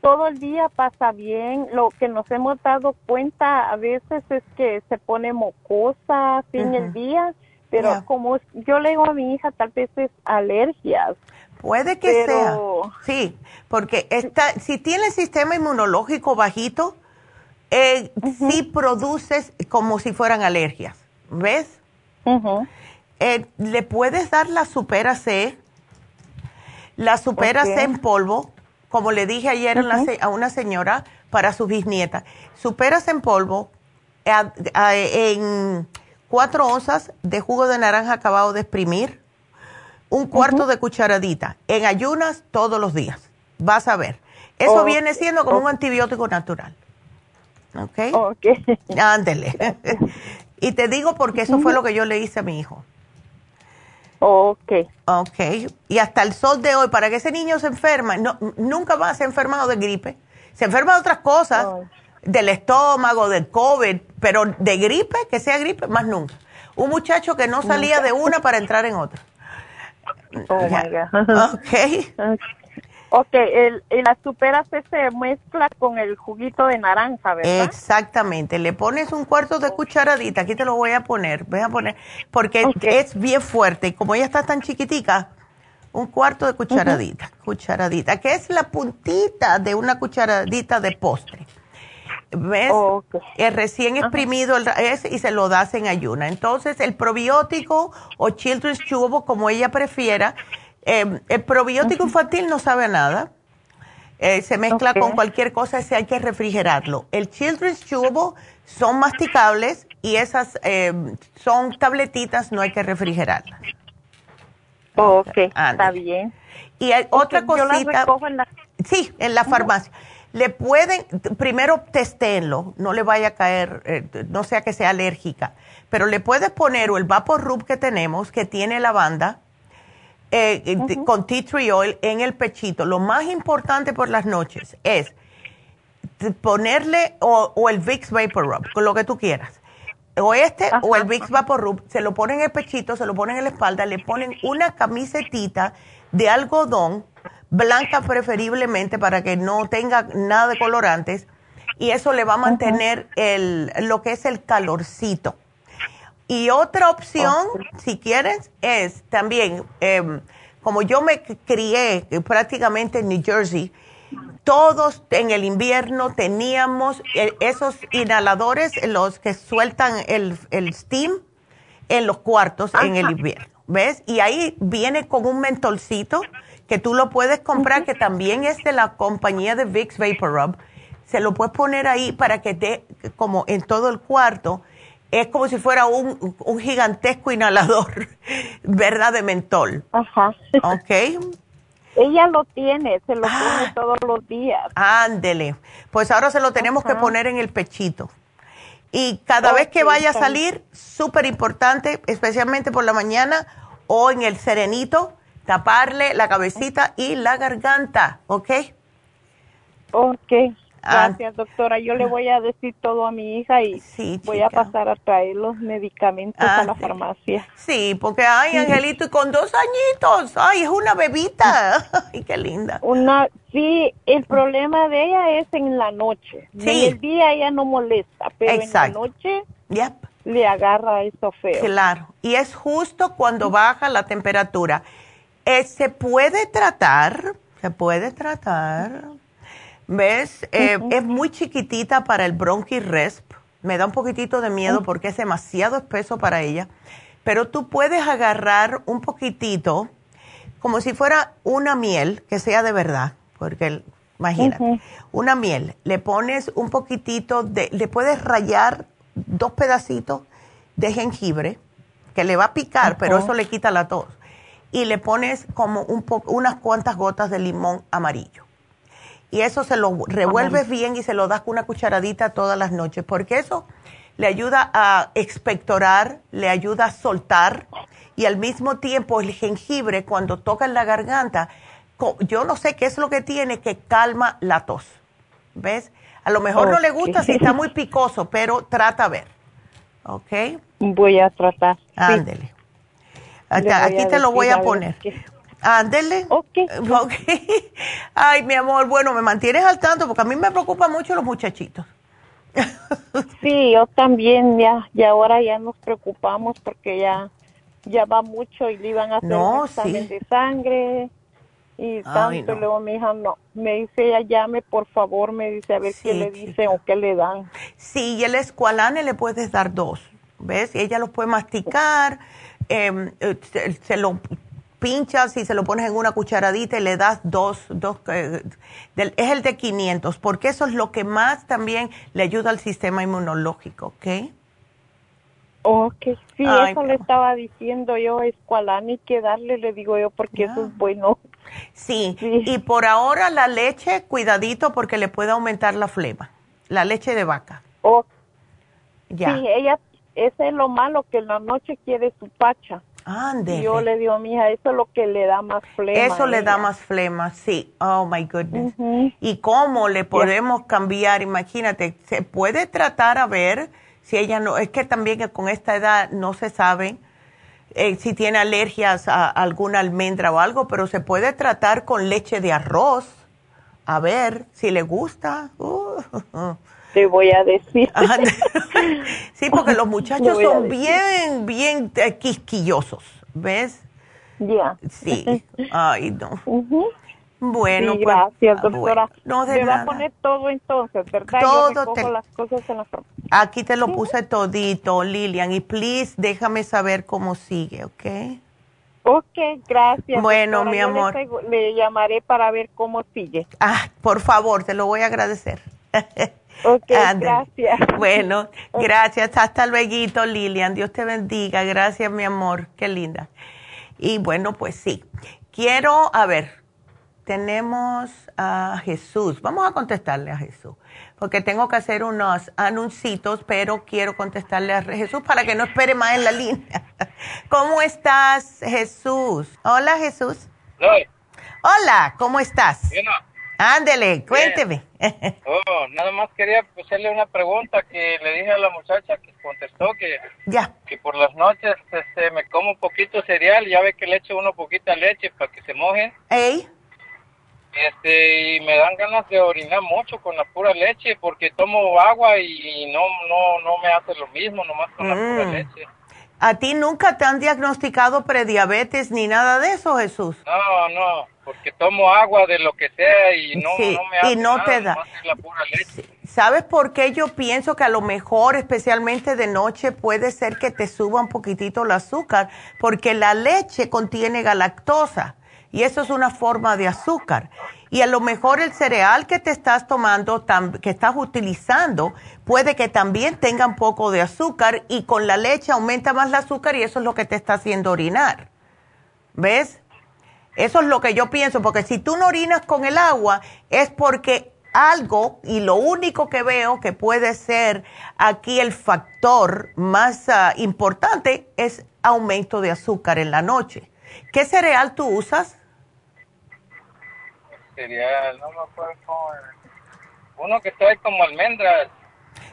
todo el día pasa bien. Lo que nos hemos dado cuenta a veces es que se pone mocosa fin el Ujú. día, pero como yo le digo a mi hija, tal vez es alergias. Puede que Pero- sea. Sí, porque está, si tiene el sistema inmunológico bajito, eh, sí produces como si fueran alergias. ¿Ves? Eh, Le puedes dar la Supera C, la Supera. C en polvo, como le dije ayer a la se- a una señora para su bisnieta. Supera C en polvo a- a- en cuatro onzas de jugo de naranja acabado de exprimir, un cuarto de cucharadita, en ayunas todos los días. Vas a ver. Eso viene siendo como un antibiótico natural. ¿Ok? Ok. Ándele. y te digo porque eso fue lo que yo le hice a mi hijo. Ok. Ok. Y hasta el sol de hoy, para que ese niño se enferma, no, nunca más se ha enfermado de gripe. Se enferma de otras cosas, del estómago, del COVID, pero de gripe, que sea gripe, más nunca. Un muchacho que no salía de una para entrar en otra. Oh my God. Ok. Ok, el, el la supera C se mezcla con el juguito de naranja, ¿verdad? Exactamente, le pones un cuarto de cucharadita, aquí te lo voy a poner, voy a poner, porque es bien fuerte y como ella está tan chiquitica, un cuarto de cucharadita, cucharadita, que es la puntita de una cucharadita de postre. ¿Ves? Es recién exprimido el, es, y se lo das en ayuna. Entonces, el probiótico o Children's Chewable, como ella prefiera, eh, el probiótico infantil no sabe a nada. Eh, se mezcla con cualquier cosa, ese hay que refrigerarlo. El Children's Chewable son masticables y esas eh, son tabletitas, no hay que refrigerarlas. Ok, está bien. Y hay otra yo cosita. recojo en la- Sí, en la farmacia. Le pueden, primero testéenlo, no le vaya a caer, eh, no sea que sea alérgica, pero le puedes poner o el Vapor Rub que tenemos, que tiene lavanda, eh, con tea tree oil en el pechito. Lo más importante por las noches es ponerle o, o el Vicks Vapor Rub, con lo que tú quieras. O este o el Vicks Vapor Rub, se lo ponen en el pechito, se lo ponen en la espalda, le ponen una camisetita de algodón, blanca preferiblemente para que no tenga nada de colorantes, y eso le va a mantener el, lo que es el calorcito. Y otra opción, si quieres, es también, em, como yo me crié eh, prácticamente en New Jersey, todos en el invierno teníamos eh, esos inhaladores, los que sueltan el, el steam en los cuartos en el invierno, ¿ves? Y ahí viene con un mentolcito que tú lo puedes comprar, que también es de la compañía de Vicks Vapor Rub. Se lo puedes poner ahí para que te, como en todo el cuarto, es como si fuera un, un gigantesco inhalador, ¿verdad? De mentol. Ajá. ¿Ok? Ella lo tiene, se lo pone todos los días. Ándele. Pues ahora se lo tenemos que poner en el pechito. Y cada vez que vaya a salir, súper importante, especialmente por la mañana o en el serenito, taparle la cabecita y la garganta, ¿ok? Ok. Ah. Gracias, doctora. Yo le voy a decir todo a mi hija y voy a pasar a traer los medicamentos Ah, a la sí. farmacia. Sí, porque, ay, Angelito, y con dos añitos, ay, es una bebita. Ay, qué linda. Una, sí, el problema de ella es en la noche. Sí. En el día ella no molesta, pero Exacto. en la noche Yep. le agarra eso feo. Claro, y es justo cuando baja la temperatura. Eh, se puede tratar, se puede tratar. ¿Ves? Eh, Es muy chiquitita para el bronchi resp. Me da un poquitito de miedo porque es demasiado espeso para ella. Pero tú puedes agarrar un poquitito, como si fuera una miel, que sea de verdad, porque el- imagínate, una miel, le pones un poquitito de, le puedes rayar dos pedacitos de jengibre, que le va a picar, pero eso le quita la tos. Y le pones como un po- unas cuantas gotas de limón amarillo. Y eso se lo revuelves bien y se lo das con una cucharadita todas las noches, porque eso le ayuda a expectorar, le ayuda a soltar y al mismo tiempo el jengibre cuando toca en la garganta, yo no sé qué es lo que tiene que calma la tos. ¿Ves? A lo mejor no le gusta si está muy picoso, pero trata a ver. ¿Ok? Voy a tratar. Ándele. Aquí te lo voy a poner. Ándele. Ok. Ok. Ay, mi amor, bueno, me mantienes al tanto porque a mí me preocupan mucho los muchachitos. Sí, yo también ya, y ahora ya nos preocupamos porque ya, ya va mucho y le iban a hacer No, un examen sí. de sangre y tanto. no. Luego mi hija no, me dice ella llame por favor, me dice a ver qué le chica. dicen o qué le dan. Sí, y el escualane le puedes dar dos, ¿ves? Y ella los puede masticar, em, eh, se, se lo pinchas y se lo pones en una cucharadita y le das dos, dos eh, del- es el de 500, porque eso es lo que más también le ayuda al sistema inmunológico, ¿ok? Ok, sí, Ay, eso le estaba diciendo yo, escualani que darle, le digo yo, porque eso es bueno. Sí, Sí. y por ahora la leche, cuidadito porque le puede aumentar la flema, la leche de vaca, Oh, ya. Sí, ella, ese es lo malo, que en la noche quiere su pacha. Ándele. Yo le digo a mi hija, eso es lo que le da más flema. Eso le da más flema, sí. Oh my goodness. ¿Y cómo le podemos cambiar? Imagínate, se puede tratar a ver si ella no, es que también que con esta edad no se sabe eh, si tiene alergias a alguna almendra o algo, pero se puede tratar con leche de arroz. A ver si le gusta. Uh. Te voy a decir. Ajá. sí, porque los Le muchachos son bien, bien eh, quisquillosos, ¿ves? Ya. Sí. Ay, no. Ujú. Bueno, Sí, pues, gracias, ah, doctora. bueno, no de Me va a poner todo entonces, ¿verdad? Todo Yo te- las cosas en la. Aquí te lo puse todito, Lilian, y please déjame saber cómo sigue, ¿ok? Ok, gracias. Bueno, doctora. mi le amor. traigo- Le, llamaré para ver cómo sigue. Ah, por favor, te lo voy a agradecer. Ok, gracias. Bueno, gracias. Hasta luego, Lilian. Dios te bendiga. Gracias, mi amor. Qué linda. Y bueno, pues sí. Quiero, a ver, tenemos a Jesús. Vamos a contestarle a Jesús, porque tengo que hacer unos anuncios, pero quiero contestarle a Jesús para que no espere más en la línea. ¿Cómo estás, Jesús? Hola, Jesús. Hola, ¿cómo estás? Bien, Ándele, cuénteme. Oh, nada más quería hacerle una pregunta que le dije a la muchacha que contestó que, ya. que por las noches este, me como un poquito cereal, ya ve que le echo uno poquita leche para que se moje. ¿Ey? Este, y me dan ganas de orinar mucho con la pura leche porque tomo agua y no no no me hace lo mismo, nomás con la pura Mm. leche. ¿A ti nunca te han diagnosticado prediabetes ni nada de eso, Jesús? No, no, porque tomo agua de lo que sea y no, Sí, no me hace y no nada, te da. la pura leche. ¿Sabes por qué yo pienso que a lo mejor, especialmente de noche, puede ser que te suba un poquitito el azúcar? Porque la leche contiene galactosa y eso es una forma de azúcar. Y a lo mejor el cereal que te estás tomando, que estás utilizando, puede que también tenga un poco de azúcar y con la leche aumenta más el azúcar y eso es lo que te está haciendo orinar. ¿Ves? Eso es lo que yo pienso, porque si tú no orinas con el agua es porque algo, y lo único que veo que puede ser aquí el factor más ah, importante es aumento de azúcar en la noche. ¿Qué cereal tú usas? Cereal, no me acuerdo cómo. Uno que trae como almendras.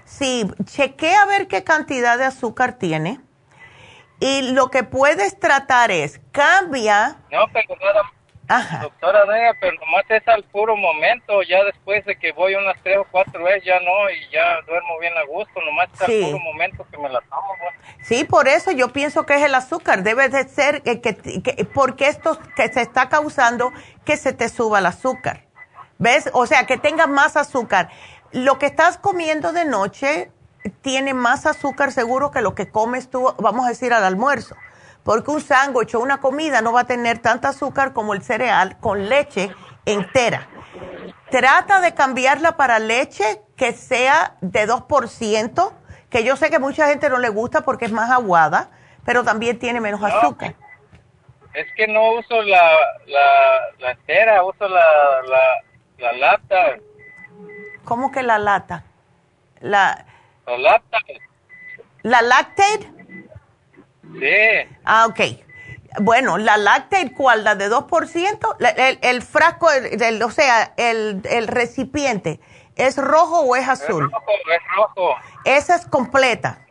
Sí, chequea a ver qué cantidad de azúcar tiene. Y lo que puedes tratar es, cambia. No, pero nada, Doctora pero nomás es al puro momento, ya después de que voy unas tres o cuatro veces ya no, y ya duermo bien a gusto, nomás es al puro momento que me la tomo. Sí, por eso yo pienso que es el azúcar, debe de ser que, que, porque esto que se está causando que se te suba el azúcar. ¿Ves? O sea, que tenga más azúcar. Lo que estás comiendo de noche tiene más azúcar seguro que lo que comes tú, vamos a decir, al almuerzo porque un sándwich o una comida no va a tener tanta azúcar como el cereal con leche entera. Trata de cambiarla para leche que sea de 2%, que yo sé que mucha gente no le gusta porque es más aguada, pero también tiene menos azúcar. Es que no uso la, la, entera, uso la, la, lata. ¿Cómo que la lata? La, la lata. ¿La lactate? Sí. Ah, ok. Bueno, la Lactate, ¿cuál? ¿La de 2%? El, el frasco, o sea, el, el, recipiente, ¿es rojo o es azul? Es rojo, es rojo. Esa es completa.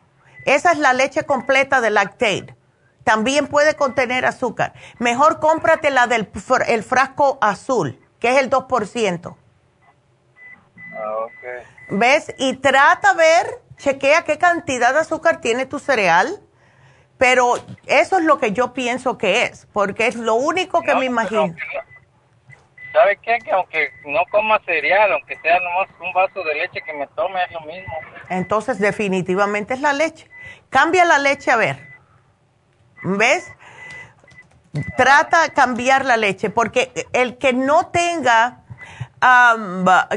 Esa es la leche completa de Lactate. También puede contener azúcar. Mejor cómprate la del el frasco azul, que es el 2%. Ah, ok. ¿Ves? Y trata ver, chequea qué cantidad de azúcar tiene tu cereal pero eso es lo que yo pienso que es, porque es lo único que me imagino. ¿Sabe qué? Que aunque no coma cereal, aunque sea nomás un vaso de leche que me tome, es lo mismo. Entonces, definitivamente es la leche. Cambia la leche a ver. ¿Ves? Trata de cambiar la leche, porque el que no tenga,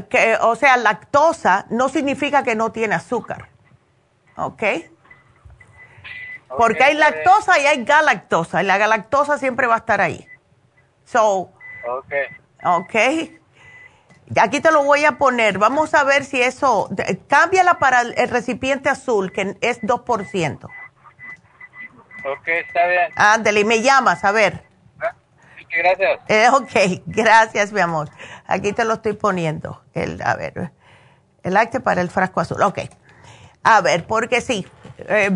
que, o sea, lactosa, no significa que no tiene azúcar. ¿Ok? Porque hay lactosa y hay galactosa. Y la galactosa siempre va a estar ahí. So. Ok. Ok. Aquí te lo voy a poner. Vamos a ver si eso. Cámbiala para el recipiente azul, que es 2%. Ok, está bien. Ándale, y me llamas, a ver. gracias. Eh, ok, gracias, mi amor. Aquí te lo estoy poniendo. El, a ver, el acte para el frasco azul. Ok. A ver, porque sí. Eh,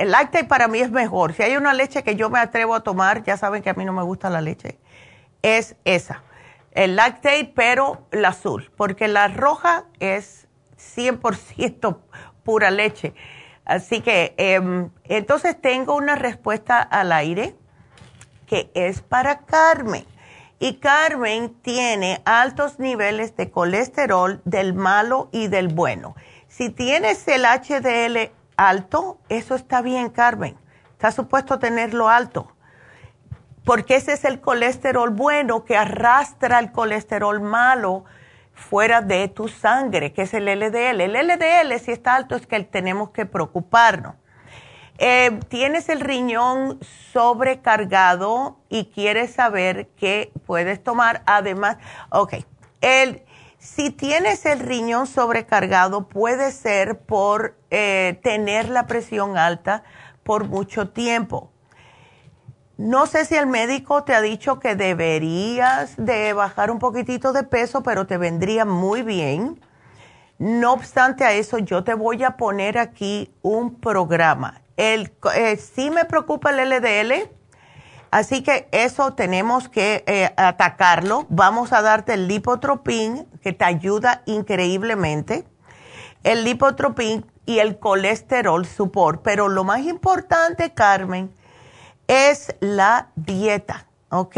el lácteo para mí es mejor. Si hay una leche que yo me atrevo a tomar, ya saben que a mí no me gusta la leche, es esa. El lácteo, pero la azul, porque la roja es 100% pura leche. Así que, em, entonces tengo una respuesta al aire que es para Carmen. Y Carmen tiene altos niveles de colesterol del malo y del bueno. Si tienes el HDL alto, eso está bien, Carmen. Está supuesto tenerlo alto. Porque ese es el colesterol bueno que arrastra el colesterol malo fuera de tu sangre, que es el LDL. El LDL, si está alto, es que tenemos que preocuparnos. Eh, tienes el riñón sobrecargado y quieres saber qué puedes tomar. Además, ok, el, si tienes el riñón sobrecargado, puede ser por eh, tener la presión alta por mucho tiempo. No sé si el médico te ha dicho que deberías de bajar un poquitito de peso, pero te vendría muy bien. No obstante a eso, yo te voy a poner aquí un programa. El, eh, sí me preocupa el LDL, Así que eso tenemos que eh, atacarlo. Vamos a darte el lipotropín, que te ayuda increíblemente. El lipotropín y el colesterol support. Pero lo más importante, Carmen, es la dieta, ¿ok?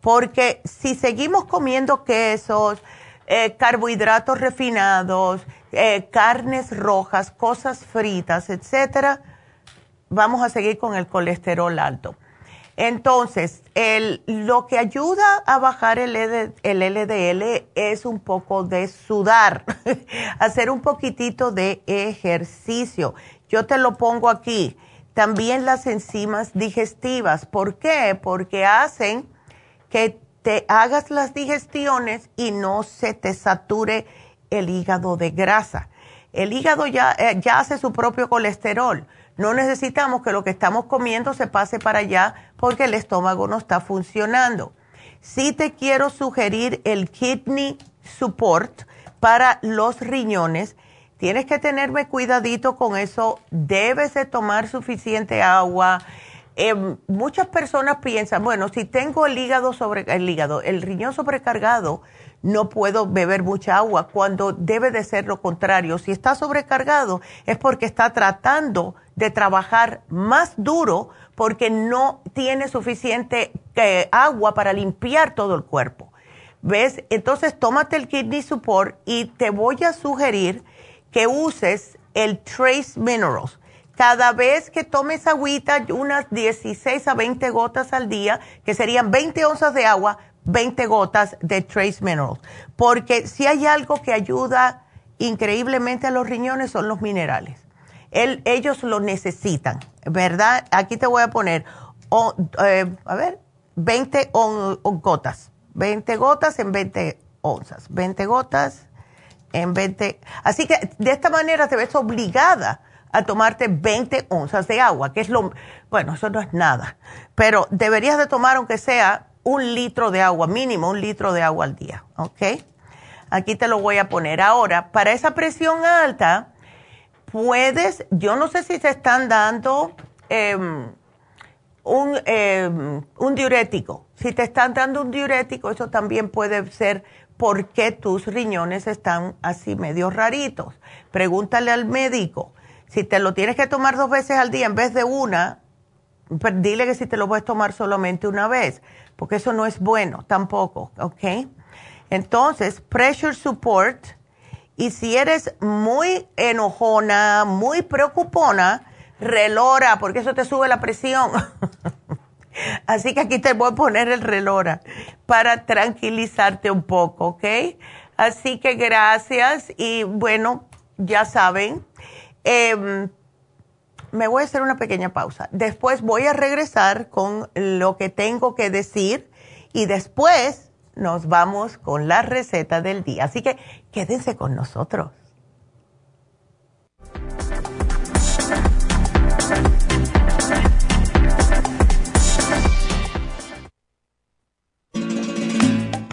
Porque si seguimos comiendo quesos, eh, carbohidratos refinados, eh, carnes rojas, cosas fritas, etcétera, vamos a seguir con el colesterol alto. Entonces, lo que ayuda a bajar el, LDL es un poco de sudar, hacer un poquitito de ejercicio. Yo te lo pongo aquí. También las enzimas digestivas. ¿Por qué? Porque hacen que te hagas las digestiones y no se te sature el hígado de grasa. El hígado ya, eh, ya hace su propio colesterol no necesitamos que lo que estamos comiendo se pase para allá porque el estómago no está funcionando. Sí te quiero sugerir el Kidney Support para los riñones. Tienes que tenerme cuidadito con eso. Debes de tomar suficiente agua. Em, muchas personas piensan, bueno, si tengo el hígado sobre el hígado, el riñón sobrecargado, no puedo beber mucha agua, cuando debe de ser lo contrario. Si está sobrecargado es porque está tratando de trabajar más duro porque no tiene suficiente eh, agua para limpiar todo el cuerpo. ¿Ves? Entonces tómate el Kidney Support y te voy a sugerir que uses el Trace Minerals. Cada vez que tomes agüita, unas 16 a 20 gotas al día, que serían 20 onzas de agua, 20 gotas de Trace Minerals. Porque si hay algo que ayuda increíblemente a los riñones son los minerales. ellos lo necesitan, ¿verdad? Aquí te voy a poner, eh, a ver, 20 gotas. 20 gotas en 20 onzas. 20 gotas en 20. Así que de esta manera te ves obligada a tomarte 20 onzas de agua, que es lo, bueno, eso no es nada, pero deberías de tomar aunque sea un litro de agua, mínimo un litro de agua al día, ¿ok? Aquí te lo voy a poner. Ahora, para esa presión alta, puedes, yo no sé si te están dando em, un, em, un diurético. Si te están dando un diurético, eso también puede ser porque tus riñones están así medio raritos. Pregúntale al médico. Si te lo tienes que tomar dos veces al día en vez de una, dile que si te lo puedes tomar solamente una vez porque eso no es bueno tampoco, ¿ok? Entonces, pressure support, y si eres muy enojona, muy preocupona, relora, porque eso te sube la presión. Así que aquí te voy a poner el relora para tranquilizarte un poco, ¿ok? Así que gracias y bueno, ya saben. Eh, me voy a hacer una pequeña pausa. Después voy a regresar con lo que tengo que decir y después nos vamos con la receta del día. Así que quédense con nosotros.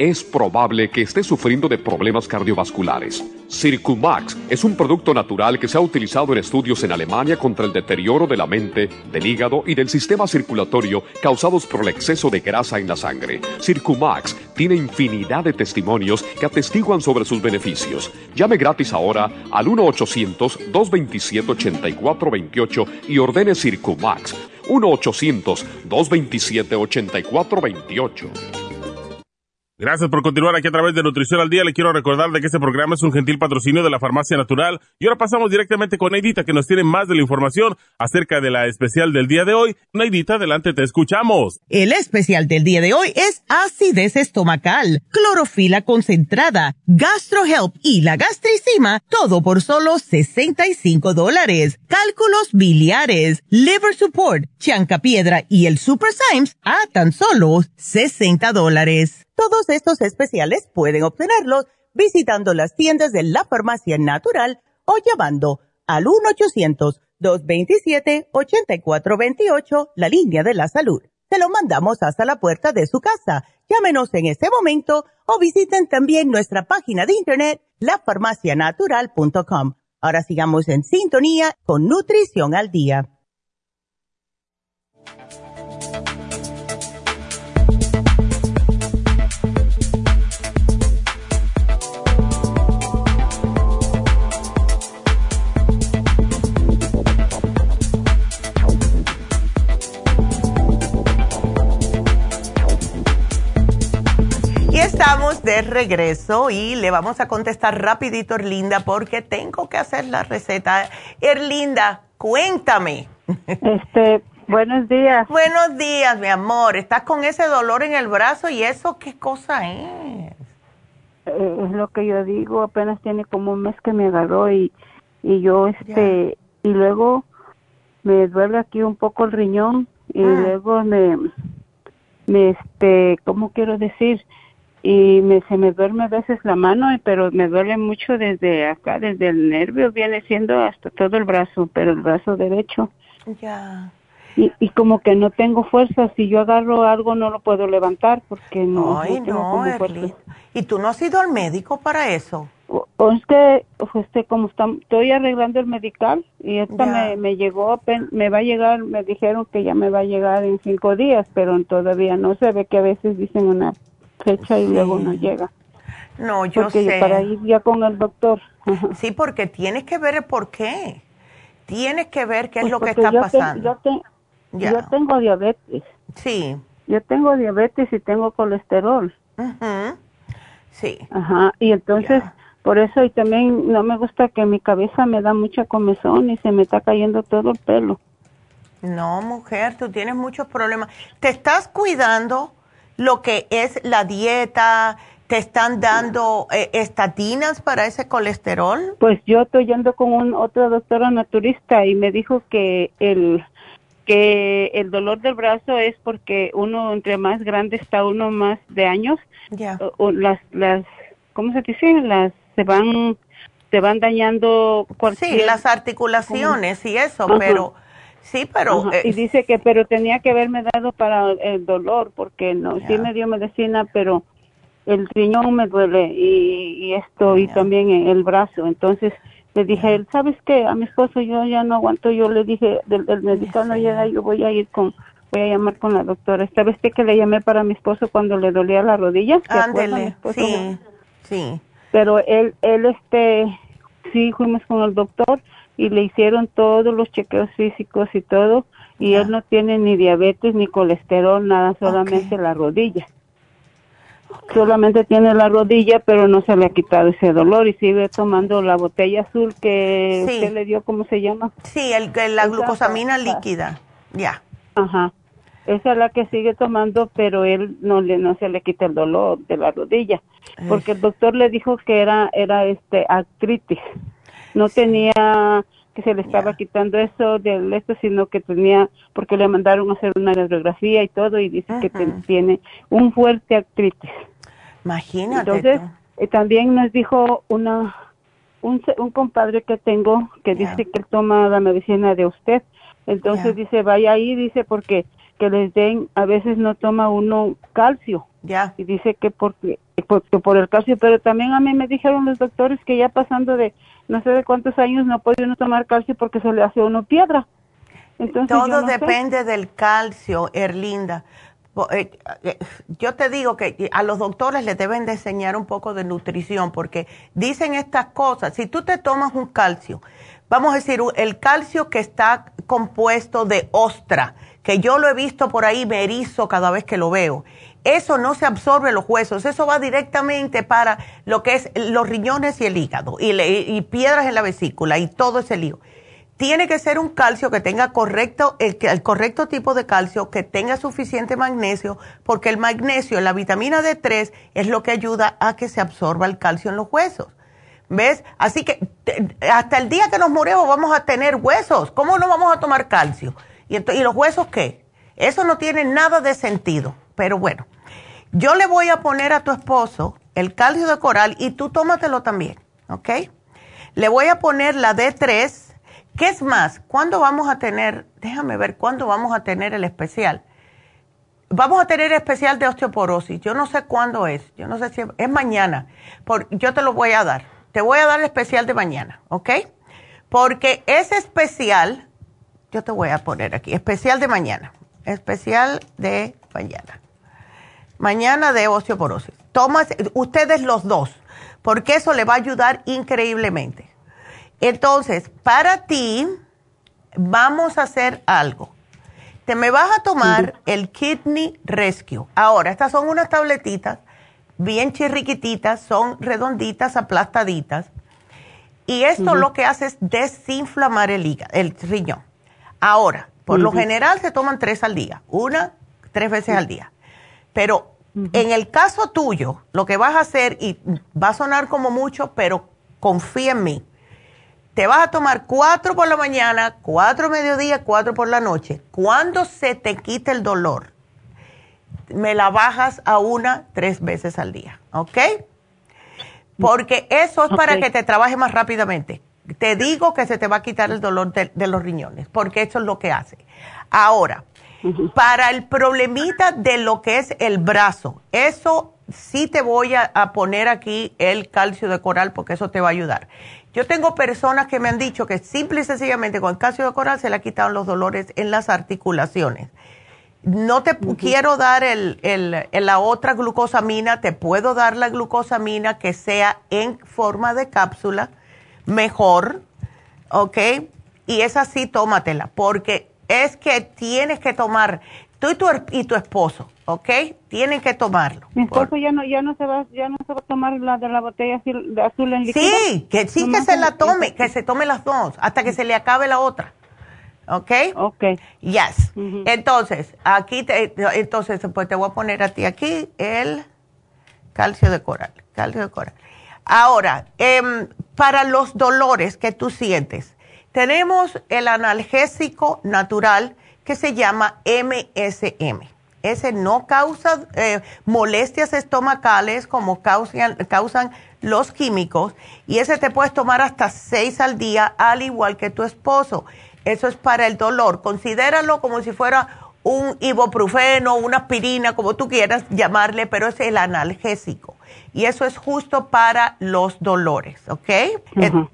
es probable que esté sufriendo de problemas cardiovasculares. Circumax es un producto natural que se ha utilizado en estudios en Alemania contra el deterioro de la mente, del hígado y del sistema circulatorio causados por el exceso de grasa en la sangre. Circumax tiene infinidad de testimonios que atestiguan sobre sus beneficios. Llame gratis ahora al 1-800-227-8428 y ordene Circumax. 1-800-227-8428. Gracias por continuar aquí a través de Nutrición al Día. Le quiero recordar de que este programa es un gentil patrocinio de la Farmacia Natural. Y ahora pasamos directamente con Neidita, que nos tiene más de la información acerca de la especial del día de hoy. Neidita, adelante, te escuchamos. El especial del día de hoy es acidez estomacal, clorofila concentrada, gastrohelp y la gastricima, todo por solo 65 dólares. Cálculos biliares, liver support, chancapiedra y el super Symes a tan solo 60 dólares. Todos estos especiales pueden obtenerlos visitando las tiendas de la farmacia natural o llamando al 1-800-227-8428, la línea de la salud. Se lo mandamos hasta la puerta de su casa. Llámenos en este momento o visiten también nuestra página de internet, lafarmacianatural.com. Ahora sigamos en sintonía con Nutrición al Día. Estamos de regreso y le vamos a contestar rapidito, Erlinda, porque tengo que hacer la receta. Erlinda, cuéntame. Este, buenos días. Buenos días, mi amor. ¿Estás con ese dolor en el brazo y eso qué cosa es? Eh, es lo que yo digo, apenas tiene como un mes que me agarró y, y yo, este, y luego me duele aquí un poco el riñón y Ah. luego me, me, este, ¿cómo quiero decir? Y me, se me duerme a veces la mano, pero me duele mucho desde acá, desde el nervio, viene siendo hasta todo el brazo, pero el brazo derecho. Ya. Y, y como que no tengo fuerza, si yo agarro algo no lo puedo levantar porque no, Ay, tengo no, como. Erlinda. ¿Y tú no has ido al médico para eso? O, o es que pues, este, como está- estoy arreglando el medical y esta me, me llegó, me va a llegar, me dijeron que ya me va a llegar en cinco días, pero todavía no se ve que a veces dicen una fecha y luego no llega. No, yo Porque sé. para ir ya con el doctor. Sí, porque tienes que ver el por qué. Tienes que ver qué es Pues lo que está yo te- pasando. yo, te- Ya. yo tengo diabetes. Sí. Yo tengo diabetes y tengo colesterol. Sí. Ajá, y entonces por eso y también no me gusta que mi cabeza me da mucha comezón y se me está cayendo todo el pelo. No, mujer, tú tienes muchos problemas. ¿Te estás cuidando lo que es la dieta? ¿Te están dando eh, estatinas para ese colesterol? Pues yo estoy yendo con un otra doctora naturista y me dijo que el que el dolor del brazo es porque uno entre más grande está uno más de años Ya. o- las las ¿cómo se dice? Las se van se van dañando Sí, cualquier las articulaciones y eso, pero sí, pero Ajá, eh, y dice que pero tenía que haberme dado para el dolor porque no sí me dio medicina pero el riñón me duele y, y esto y también el brazo entonces le dije él sabes qué a mi esposo yo ya no aguanto yo le dije del, del médico no llega yo voy a ir con voy a llamar con la doctora esta vez que le llamé para mi esposo cuando le dolía la rodilla ¿se acuerda, mi ándele, sí, sí. pero él él este sí fuimos con el doctor y le hicieron todos los chequeos físicos y todo y él no tiene ni diabetes ni colesterol nada solamente la rodilla solamente tiene la rodilla pero no se le ha quitado ese dolor y sigue tomando la botella azul que Sí. usted le dio cómo se llama Sí, el, el- la Esa glucosamina líquida. Ya. Ajá. Esa es la que sigue tomando, pero él no le no se le quita el dolor de la rodilla, porque el doctor le dijo que era era este artritis. No tenía que se le estaba quitando eso del esto, sino que tenía porque le mandaron a hacer una radiografía y todo y dice que te- tiene un fuerte artritis. Imagínate. Entonces, eh, también nos dijo una un, un compadre que tengo que dice que él toma la medicina de usted. Entonces dice, vaya ahí, dice, porque que les den, a veces no toma uno calcio. Ya. Y dice que porque, porque por el calcio, pero también a mí me dijeron los doctores que ya pasando de no sé de cuántos años no puede uno tomar calcio porque se le hace uno piedra. Entonces, Todo no sé. depende del calcio, Erlinda. Eh, eh, Yo te digo que a los doctores les deben de enseñar un poco de nutrición porque dicen estas cosas. Si tú te tomas un calcio, vamos a decir, el calcio que está compuesto de ostra, que yo lo he visto por ahí, me erizo cada vez que lo veo. Eso no se absorbe en los huesos, eso va directamente para lo que es los riñones y el hígado y, le- y piedras en la vesícula y todo ese lío tiene que ser un calcio que tenga correcto, el, correcto tipo de calcio, que tenga suficiente magnesio, porque el magnesio, la vitamina D3, es lo que ayuda a que se absorba el calcio en los huesos. ¿Ves? Así que hasta el día que nos muremos vamos a tener huesos. ¿Cómo no vamos a tomar calcio? ¿Y, ¿y los huesos qué? Eso no tiene nada de sentido. Pero bueno, yo le voy a poner a tu esposo el calcio de coral y tú tómatelo también, ¿ok? Le voy a poner la D3. ¿Qué es más? ¿Cuándo vamos a tener, déjame ver, cuándo vamos a tener el especial? Vamos a tener especial de osteoporosis. Yo no sé cuándo es. Yo no sé si es, es mañana. Por, yo te lo voy a dar. Te voy a dar el especial de mañana, ¿ok? Porque ese especial, yo te voy a poner aquí, especial de mañana. Especial de mañana. Mañana de osteoporosis. Tomas, ustedes los dos, porque eso le va a ayudar increíblemente. Entonces, para ti, vamos a hacer algo. Te me vas a tomar el Kidney Rescue. Ahora, estas son unas tabletitas bien chirriquititas, son redonditas, aplastaditas. Y esto lo que hace es desinflamar el, hígado, el riñón. Ahora, por lo general se toman tres al día, una, tres veces al día. Pero en el caso tuyo, lo que vas a hacer, y va a sonar como mucho, pero confía en mí, te vas a tomar cuatro por la mañana, cuatro mediodía, cuatro por la noche. Cuando se te quite el dolor, me la bajas a una, tres veces al día, ¿ok? Porque eso es para que te trabaje más rápidamente. Te digo que se te va a quitar el dolor de, los riñones, porque eso es lo que hace. Ahora, para el problemita de lo que es el brazo, eso sí te voy a, poner aquí el calcio de coral porque eso te va a ayudar. Yo tengo personas que me han dicho que simple y sencillamente con el calcio de coral se le ha quitado los dolores en las articulaciones. No te quiero dar el, el, la otra glucosamina, te puedo dar la glucosamina que sea en forma de cápsula, mejor, ¿ok? Y esa sí, tómatela, porque es que tienes que tomar, tú y tu, y tu esposo, ¿ok? Tienen que tomarlo. Mi esposo ya no ya no se va ya no se va a tomar la de la botella azul, de azul en líquido. Sí, que sí que se la tome, que se tome las dos hasta que se le acabe la otra. ¿Ok? Ok. Yes. Entonces, aquí te, entonces pues te voy a poner a ti aquí el calcio de coral, calcio de coral. Ahora, em, para los dolores que tú sientes, tenemos el analgésico natural que se llama MSM. Ese no causa eh, molestias estomacales como causan, causan los químicos y ese te puedes tomar hasta seis al día, al igual que tu esposo. Eso es para el dolor. Considéralo como si fuera un ibuprofeno, una aspirina, como tú quieras llamarle, pero es el analgésico y eso es justo para los dolores, ¿ok?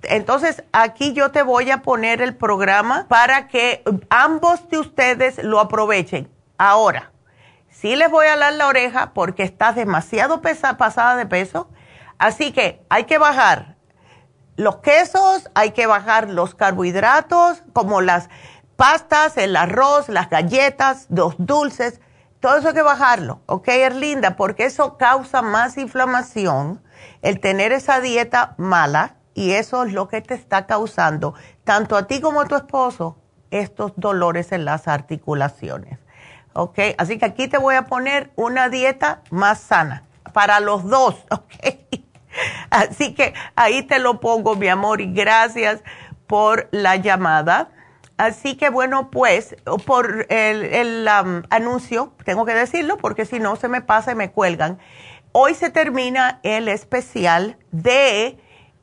Entonces, aquí yo te voy a poner el programa para que ambos de ustedes lo aprovechen. Ahora, sí les voy a dar la oreja porque estás demasiado pasada de peso, así que hay que bajar los quesos, hay que bajar los carbohidratos, como las pastas, el arroz, las galletas, los dulces todo eso hay que bajarlo, ¿ok, Erlinda? Porque eso causa más inflamación, el tener esa dieta mala, y eso es lo que te está causando, tanto a ti como a tu esposo, estos dolores en las articulaciones. ¿Ok? Así que aquí te voy a poner una dieta más sana para los dos, ¿ok? Así que ahí te lo pongo, mi amor, y gracias por la llamada. Así que bueno, pues por el, um, anuncio, tengo que decirlo porque si no se me pasa y me cuelgan. Hoy se termina el especial de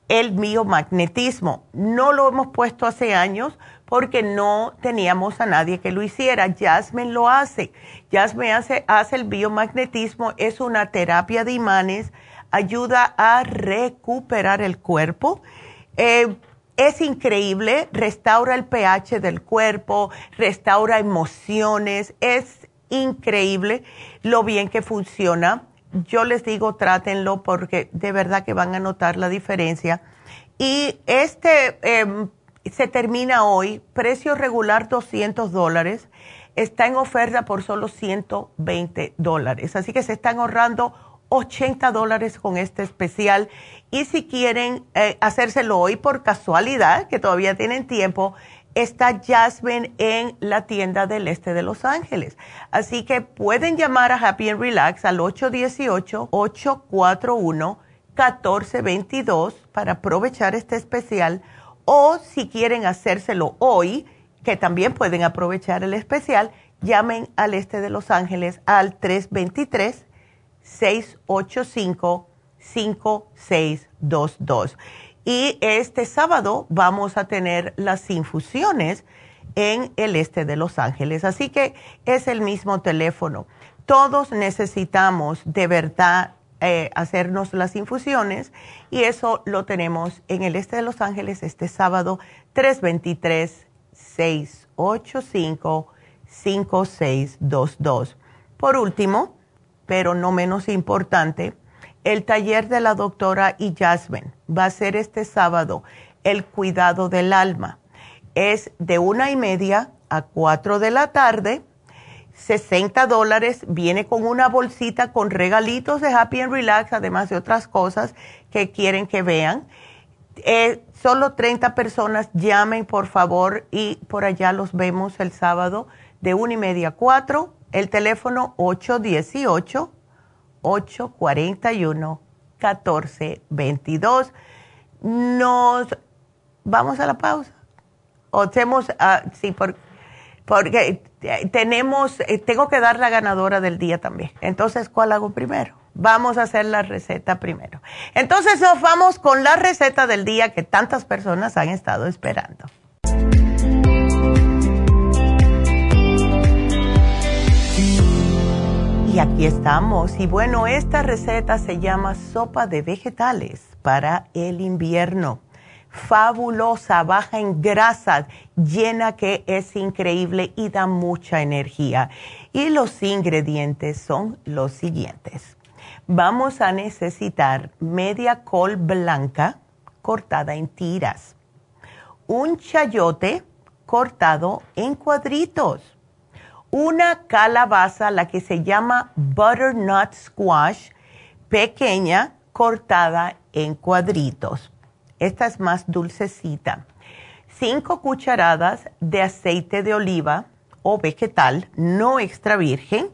el biomagnetismo. No lo hemos puesto hace años porque no teníamos a nadie que lo hiciera. Jasmine lo hace. Jasmine hace, hace el biomagnetismo, es una terapia de imanes, ayuda a recuperar el cuerpo. Eh, es increíble, restaura el pH del cuerpo, restaura emociones, es increíble lo bien que funciona. Yo les digo, trátenlo porque de verdad que van a notar la diferencia. Y este em, se termina hoy, precio regular 200 dólares, está en oferta por solo 120 dólares. Así que se están ahorrando 80 dólares con este especial. Y si quieren eh, hacérselo hoy por casualidad, que todavía tienen tiempo, está Jasmine en la tienda del este de Los Ángeles. Así que pueden llamar a Happy and Relax al 818-841-1422 para aprovechar este especial. O si quieren hacérselo hoy, que también pueden aprovechar el especial, llamen al este de Los Ángeles al 323 685-5622. Y este sábado vamos a tener las infusiones en el este de Los Ángeles. Así que es el mismo teléfono. Todos necesitamos de verdad eh, hacernos las infusiones y eso lo tenemos en el este de Los Ángeles este sábado 323-685-5622. Por último, pero no menos importante, el taller de la doctora y Jasmine va a ser este sábado el cuidado del alma. Es de una y media a cuatro de la tarde. 60 dólares, viene con una bolsita con regalitos de Happy and Relax, además de otras cosas que quieren que vean. Eh, solo 30 personas llamen, por favor, y por allá los vemos el sábado de 1 y media a 4. El teléfono 818-841-1422. Nos vamos a la pausa. O hacemos, uh, sí, por, porque tenemos, eh, tengo que dar la ganadora del día también. Entonces, ¿cuál hago primero? Vamos a hacer la receta primero. Entonces nos vamos con la receta del día que tantas personas han estado esperando. Y aquí estamos. Y bueno, esta receta se llama sopa de vegetales para el invierno. Fabulosa, baja en grasas, llena que es increíble y da mucha energía. Y los ingredientes son los siguientes vamos a necesitar media col blanca cortada en tiras, un chayote cortado en cuadritos, una calabaza, la que se llama butternut squash, pequeña, cortada en cuadritos. Esta es más dulcecita. Cinco cucharadas de aceite de oliva o vegetal no extra virgen.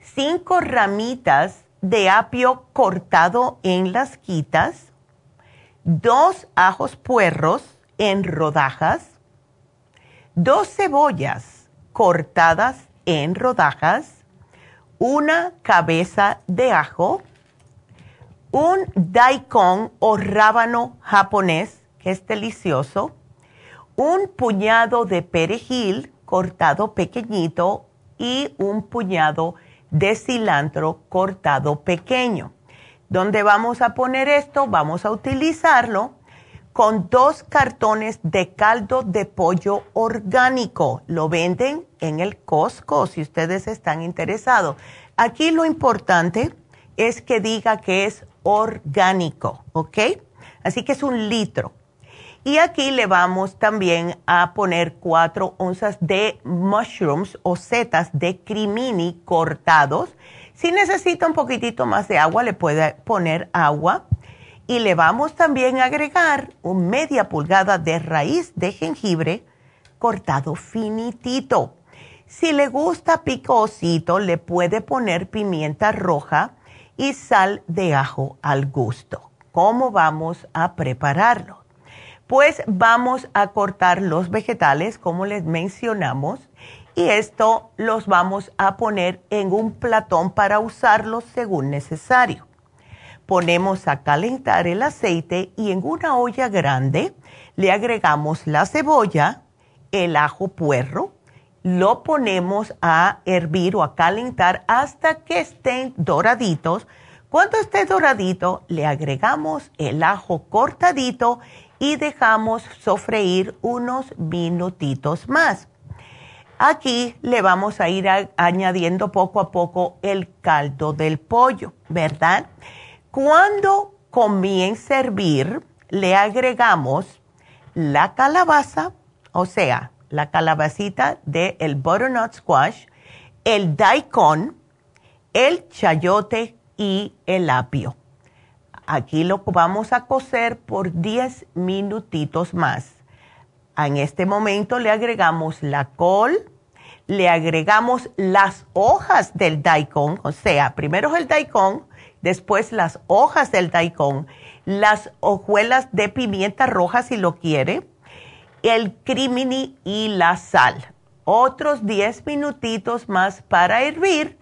Cinco ramitas de apio cortado en las quitas, dos ajos puerros en rodajas, dos cebollas cortadas en rodajas, una cabeza de ajo, un daikon o rábano japonés, que es delicioso, un puñado de perejil cortado pequeñito y un puñado de cilantro cortado pequeño. ¿Dónde vamos a poner esto? Vamos a utilizarlo con dos cartones de caldo de pollo orgánico. Lo venden en el Costco si ustedes están interesados. Aquí lo importante es que diga que es orgánico, ¿ok? Así que es un litro. Y aquí le vamos también a poner cuatro onzas de mushrooms o setas de crimini cortados. Si necesita un poquitito más de agua, le puede poner agua. Y le vamos también a agregar un media pulgada de raíz de jengibre cortado finitito. Si le gusta picosito, le puede poner pimienta roja y sal de ajo al gusto. ¿Cómo vamos a prepararlo? pues vamos a cortar los vegetales como les mencionamos y esto los vamos a poner en un platón para usarlos según necesario. Ponemos a calentar el aceite y en una olla grande le agregamos la cebolla, el ajo puerro, lo ponemos a hervir o a calentar hasta que estén doraditos. Cuando esté doradito, le agregamos el ajo cortadito y dejamos sofreír unos minutitos más. Aquí le vamos a ir añadiendo poco a poco el caldo del pollo, ¿verdad? Cuando comience a hervir, le agregamos la calabaza, o sea, la calabacita del el butternut squash, el daikon, el chayote y el apio. Aquí lo vamos a cocer por 10 minutitos más. En este momento le agregamos la col, le agregamos las hojas del daikon, o sea, primero el daikon, después las hojas del daikon, las hojuelas de pimienta roja si lo quiere, el crimini y la sal. Otros 10 minutitos más para hervir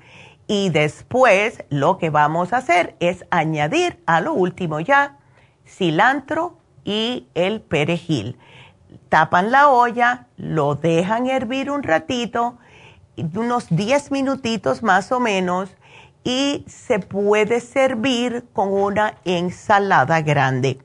y después lo que vamos a hacer es añadir a lo último ya cilantro y el perejil. Tapan la olla, lo dejan hervir un ratito, unos 10 minutitos más o menos, y se puede servir con una ensalada grande.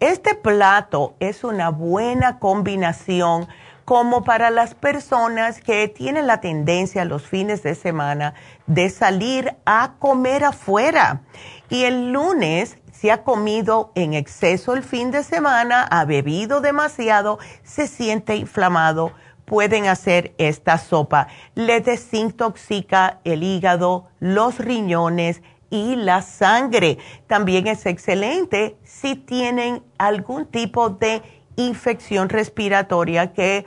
Este plato es una buena combinación como para las personas que tienen la tendencia los fines de semana de salir a comer afuera. Y el lunes se ha comido en exceso el fin de semana, ha bebido demasiado, se siente inflamado pueden hacer esta sopa. Le desintoxica el hígado, los riñones y la sangre. También es excelente si tienen algún tipo de infección respiratoria que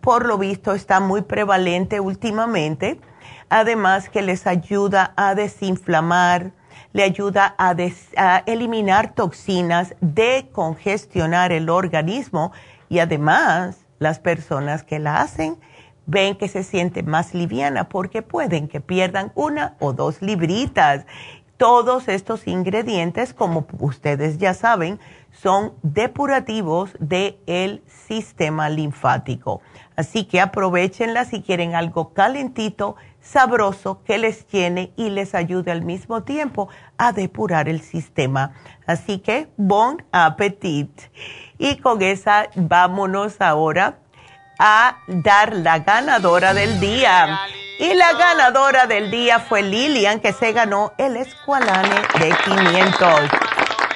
por lo visto está muy prevalente últimamente. Además que les ayuda a desinflamar, le ayuda a, eliminar toxinas, decongestionar el organismo y además las personas que la hacen ven que se siente más liviana porque pueden que pierdan una o dos libritas. Todos estos ingredientes, como ustedes ya saben, son depurativos del sistema linfático. Así que aprovechenla si quieren algo calentito, sabroso, que les tiene y les ayude al mismo tiempo a depurar el sistema. Así que, bon appetit. Y con esa, vámonos ahora a dar la ganadora del día. Y la ganadora del día fue Lilian, que se ganó el Esqualane de 500.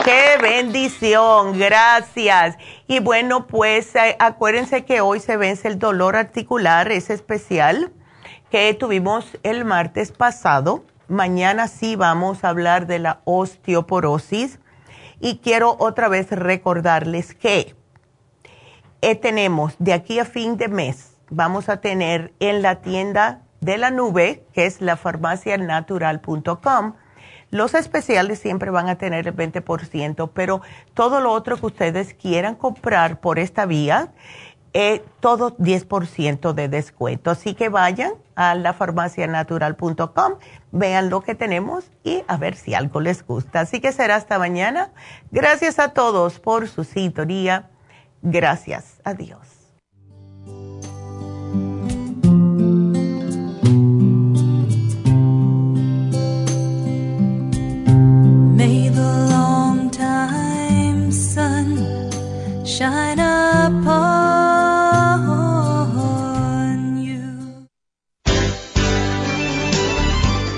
¡Qué bendición! Gracias. Y bueno, pues eh, acuérdense que hoy se vence el dolor articular, es especial, que tuvimos el martes pasado. Mañana sí vamos a hablar de la osteoporosis. Y quiero otra vez recordarles que eh, tenemos de aquí a fin de mes, vamos a tener en la tienda de la nube, que es la farmacianatural.com, los especiales siempre van a tener el 20%, pero todo lo otro que ustedes quieran comprar por esta vía, eh, todo 10% de descuento. Así que vayan a lafarmacianatural.com, vean lo que tenemos y a ver si algo les gusta. Así que será hasta mañana. Gracias a todos por su sintonía. Gracias. Adiós.